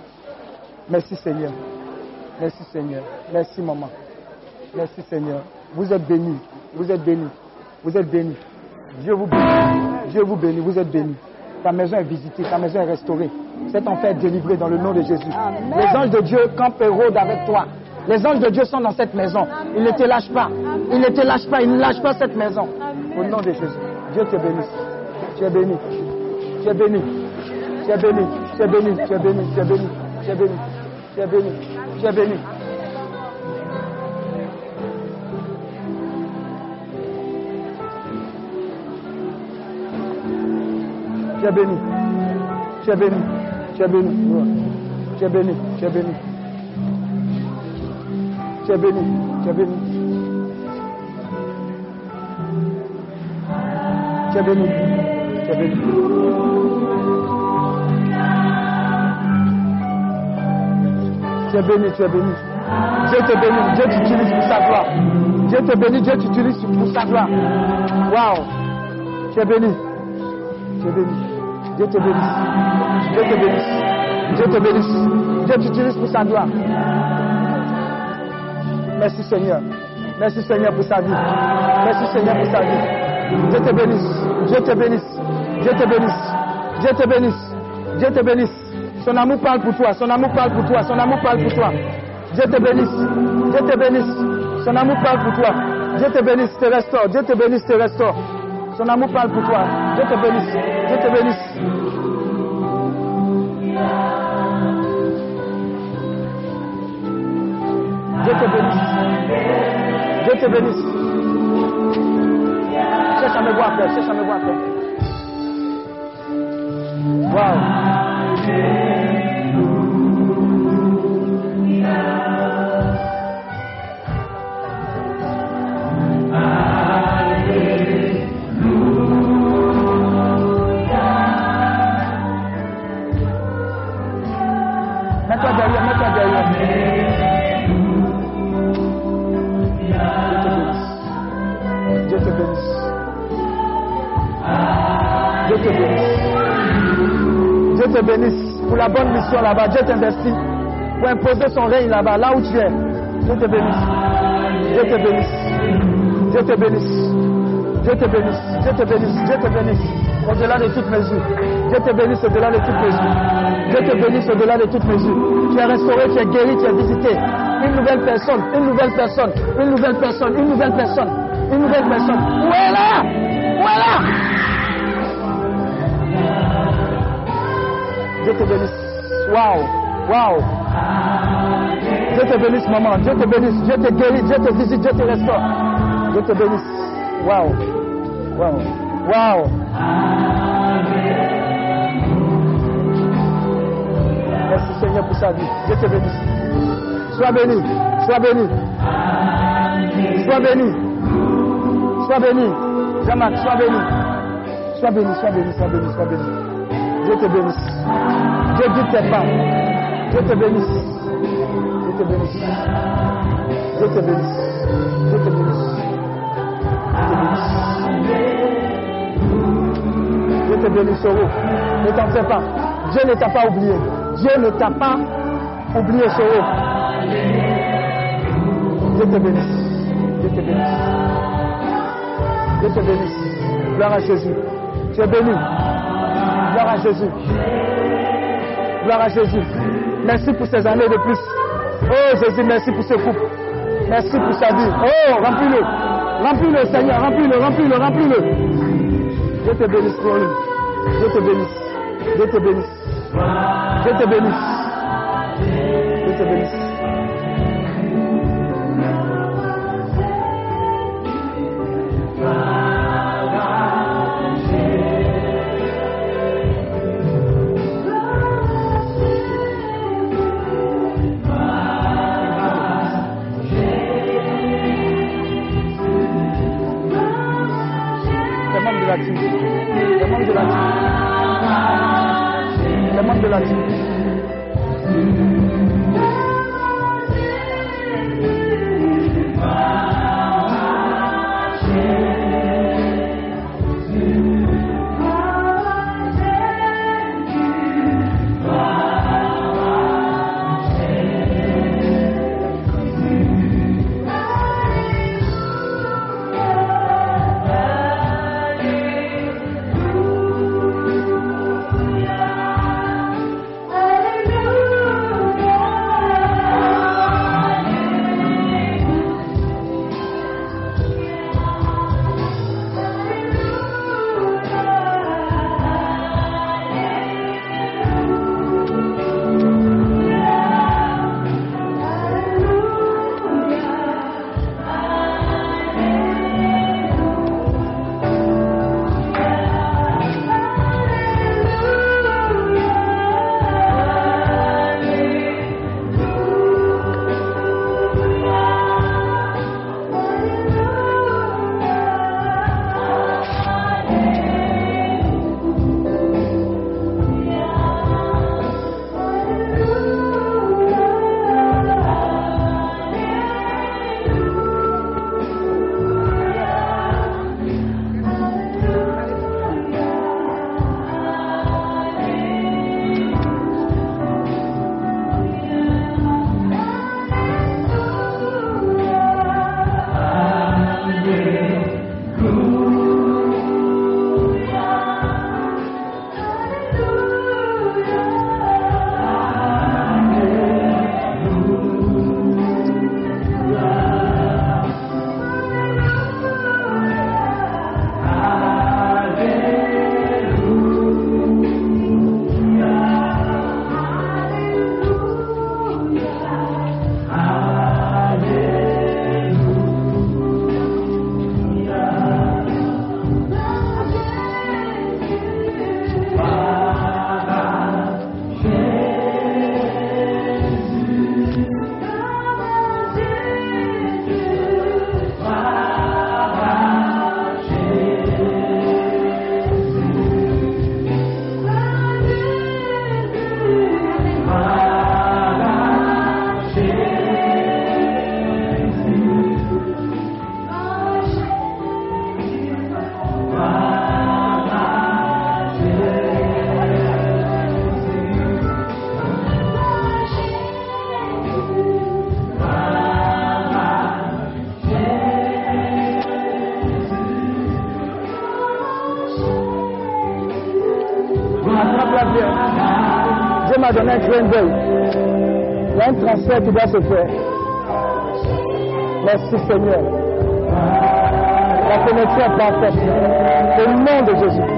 Merci Seigneur. Merci Seigneur. Merci maman. Merci Seigneur. Vous êtes bénis. Vous êtes bénis. Vous êtes bénis. Dieu vous bénit. Dieu vous bénit. Vous êtes bénis. Ta maison est visitée. Ta maison est restaurée. Cet enfer est délivré dans le nom de Jésus. Les anges de Dieu campent et rôdent avec toi. Les anges de Dieu sont dans cette maison. Ils ne te lâchent pas. Ils ne te lâchent pas. Ils ne lâchent pas cette maison. Au nom de Jésus. Dieu te bénisse. Tu es béni. Tu es béni. Tu es béni. Tu es béni. Tu es béni. Tu es béni. Tu es béni. Tu es béni. Tu es béni. Tu es béni. Tu es béni. Tu es béni. Tu es béni. Tu es béni. Tu es béni. Tu es béni. Tu es béni. Tu es béni. Tu es béni, tu es béni. Dieu te bénit, Dieu t'utilise pour sa gloire. Dieu te bénit, Dieu t'utilise pour sa gloire. Waouh. Tu es béni. Tu es béni. Dieu te bénisse. Dieu te bénisse. Dieu te bénisse. Dieu t'utilise pour sa gloire. Merci Seigneur. Merci Seigneur pour sa vie. Merci Seigneur pour sa vie. Dieu te bénisse. Dieu te bénisse. Dieu te bénisse. Dieu te bénisse. Dieu te bénisse. Son amour parle pour toi. Son amour parle pour toi. Son amour parle pour toi. Dieu te bénisse. Dieu te bénisse. Son amour parle pour toi. Dieu te bénisse, te restaure. Dieu te bénisse, te restaure. Son amour parle pour toi. Dieu te bénisse. Dieu te bénisse. Dieu te bénisse. Dieu te bénisse. Cherche à me voir faire. Cherche à me voir faire. Wow. Te bénisse pour la bonne mission là-bas. Dieu t'investit pour imposer son règne là-bas, là où tu es. Dieu te bénisse. Dieu te bénisse. Dieu te bénisse. Dieu te bénisse. Dieu te bénisse. Dieu te bénisse. Au-delà de toute mesure. Dieu te bénisse au-delà de toute mesure. Dieu te bénisse au-delà de toute mesure. Tu es restauré, tu es guéri, tu es visité. Une nouvelle personne, une nouvelle personne, une nouvelle personne, une nouvelle personne, une nouvelle personne. Où est là te bénisse. Waouh, waouh. Dieu te bénisse, maman. Dieu te bénisse. Dieu te guérit. Dieu te visite. Dieu te restaure. Dieu te bénisse. Waouh, waouh, waouh. Merci Seigneur pour sa vie. Dieu te bénisse. Sois béni. Sois béni. Sois béni. Sois béni. Jean-Marc, sois béni. Sois béni, sois béni, sois béni, sois béni. Dieu te bénisse. Dieu guide tes pas. Dieu te bénisse. Dieu te bénisse. Dieu te bénisse. Dieu te bénisse. Dieu te bénisse. Ne t'en fais pas. Dieu ne t'a pas oublié. Dieu ne t'a pas oublié, Soro. Dieu te bénisse. Dieu te bénisse. Dieu te bénisse. Gloire à Jésus. Tu es béni. Gloire à Jésus. Gloire à Jésus. Merci pour ces années de plus. Oh Jésus, merci pour ce couple. Merci pour sa vie. Oh, remplis-le. Remplis-le, Seigneur. Remplis-le, remplis-le, remplis-le. Dieu te bénisse pour lui. Dieu te bénisse. Dieu te bénisse. Dieu te bénisse. Dieu te bénisse. de la qui doit se faire. Merci Seigneur. La connexion est parfaite. Au nom de Jésus.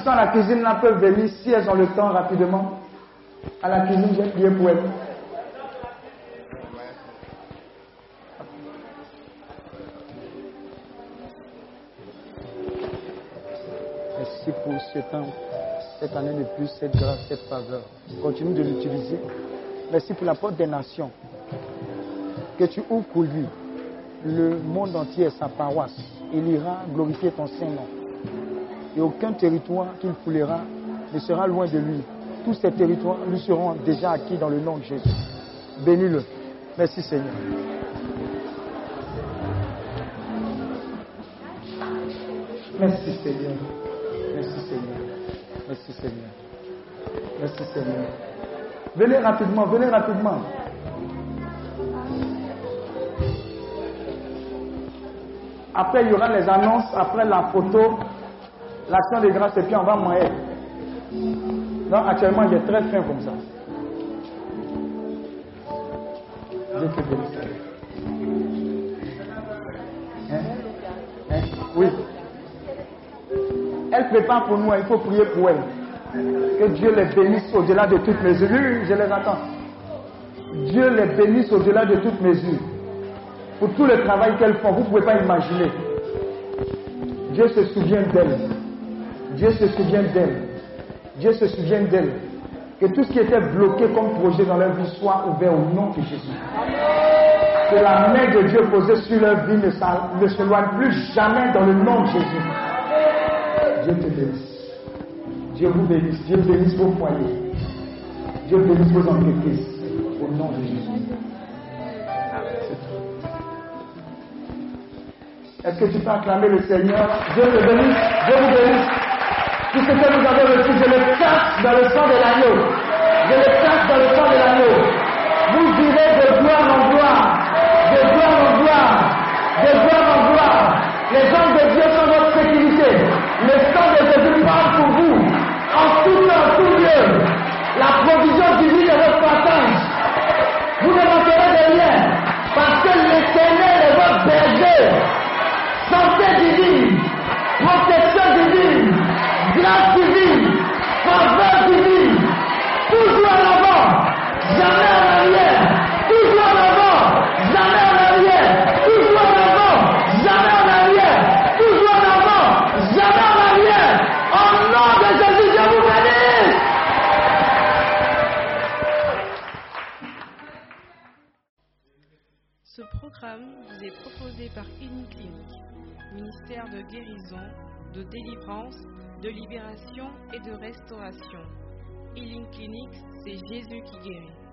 Sont à la cuisine là peuvent venir si elles ont le temps rapidement À la cuisine, j'ai prié pour elles. Merci pour ce temps, cette année de plus, cette grâce, cette faveur. Continue de l'utiliser. Merci pour la porte des nations. Que tu ouvres pour lui le monde entier, sa paroisse. Il ira glorifier ton Saint-Nom. Et aucun territoire qu'il foulera ne sera loin de lui. Tous ces territoires lui seront déjà acquis dans le nom de Jésus. Bénis-le. Merci Seigneur. Merci Seigneur. Merci Seigneur. Merci Seigneur. Merci Seigneur. Venez rapidement, venez rapidement. Après, il y aura les annonces, après la photo, l'action de grâce, et puis on va manger. Donc, actuellement, j'ai très faim comme ça. Dieu te bénisse. Hein? Hein? Oui. Elle prépare pour nous, il faut prier pour elle. Que Dieu les bénisse au-delà de toutes mesures. Oui, je les attends. Dieu les bénisse au-delà de toutes mesures. Pour tout le travail qu'elles font, vous ne pouvez pas imaginer. Dieu se souvient d'elle. Dieu se souvient d'elle. Dieu se souvient d'elle. Que tout ce qui était bloqué comme projet dans leur vie soit ouvert au nom de Jésus. Que la main de Dieu posée sur leur vie ne ne s'éloigne plus jamais dans le nom de Jésus. Dieu te bénisse. Dieu vous bénisse. Dieu bénisse vos foyers. Dieu bénisse vos entreprises. Au nom de Jésus. Est-ce que tu peux acclamer le Seigneur? Dieu te bénisse. Dieu vous bénisse. Tout ce que vous avez reçu, je le cache dans le sang de l'agneau. Je le cache dans le sang de l'agneau. Vous irez de gloire en gloire. De gloire en gloire. De gloire en gloire. Les hommes de Dieu sont votre sécurité. Le sang de Jésus parle pour vous. En tout temps, tout lieu. La provision divine est votre passage. Vous ne manquerez de rien. Parce que l'éternel est votre berger. Santé divine. Protection divine. Grâce divine. Faveur divine. Toujours en avant. Jamais en arrière. De guérison, de délivrance, de libération et de restauration. Healing Clinic, c'est Jésus qui guérit.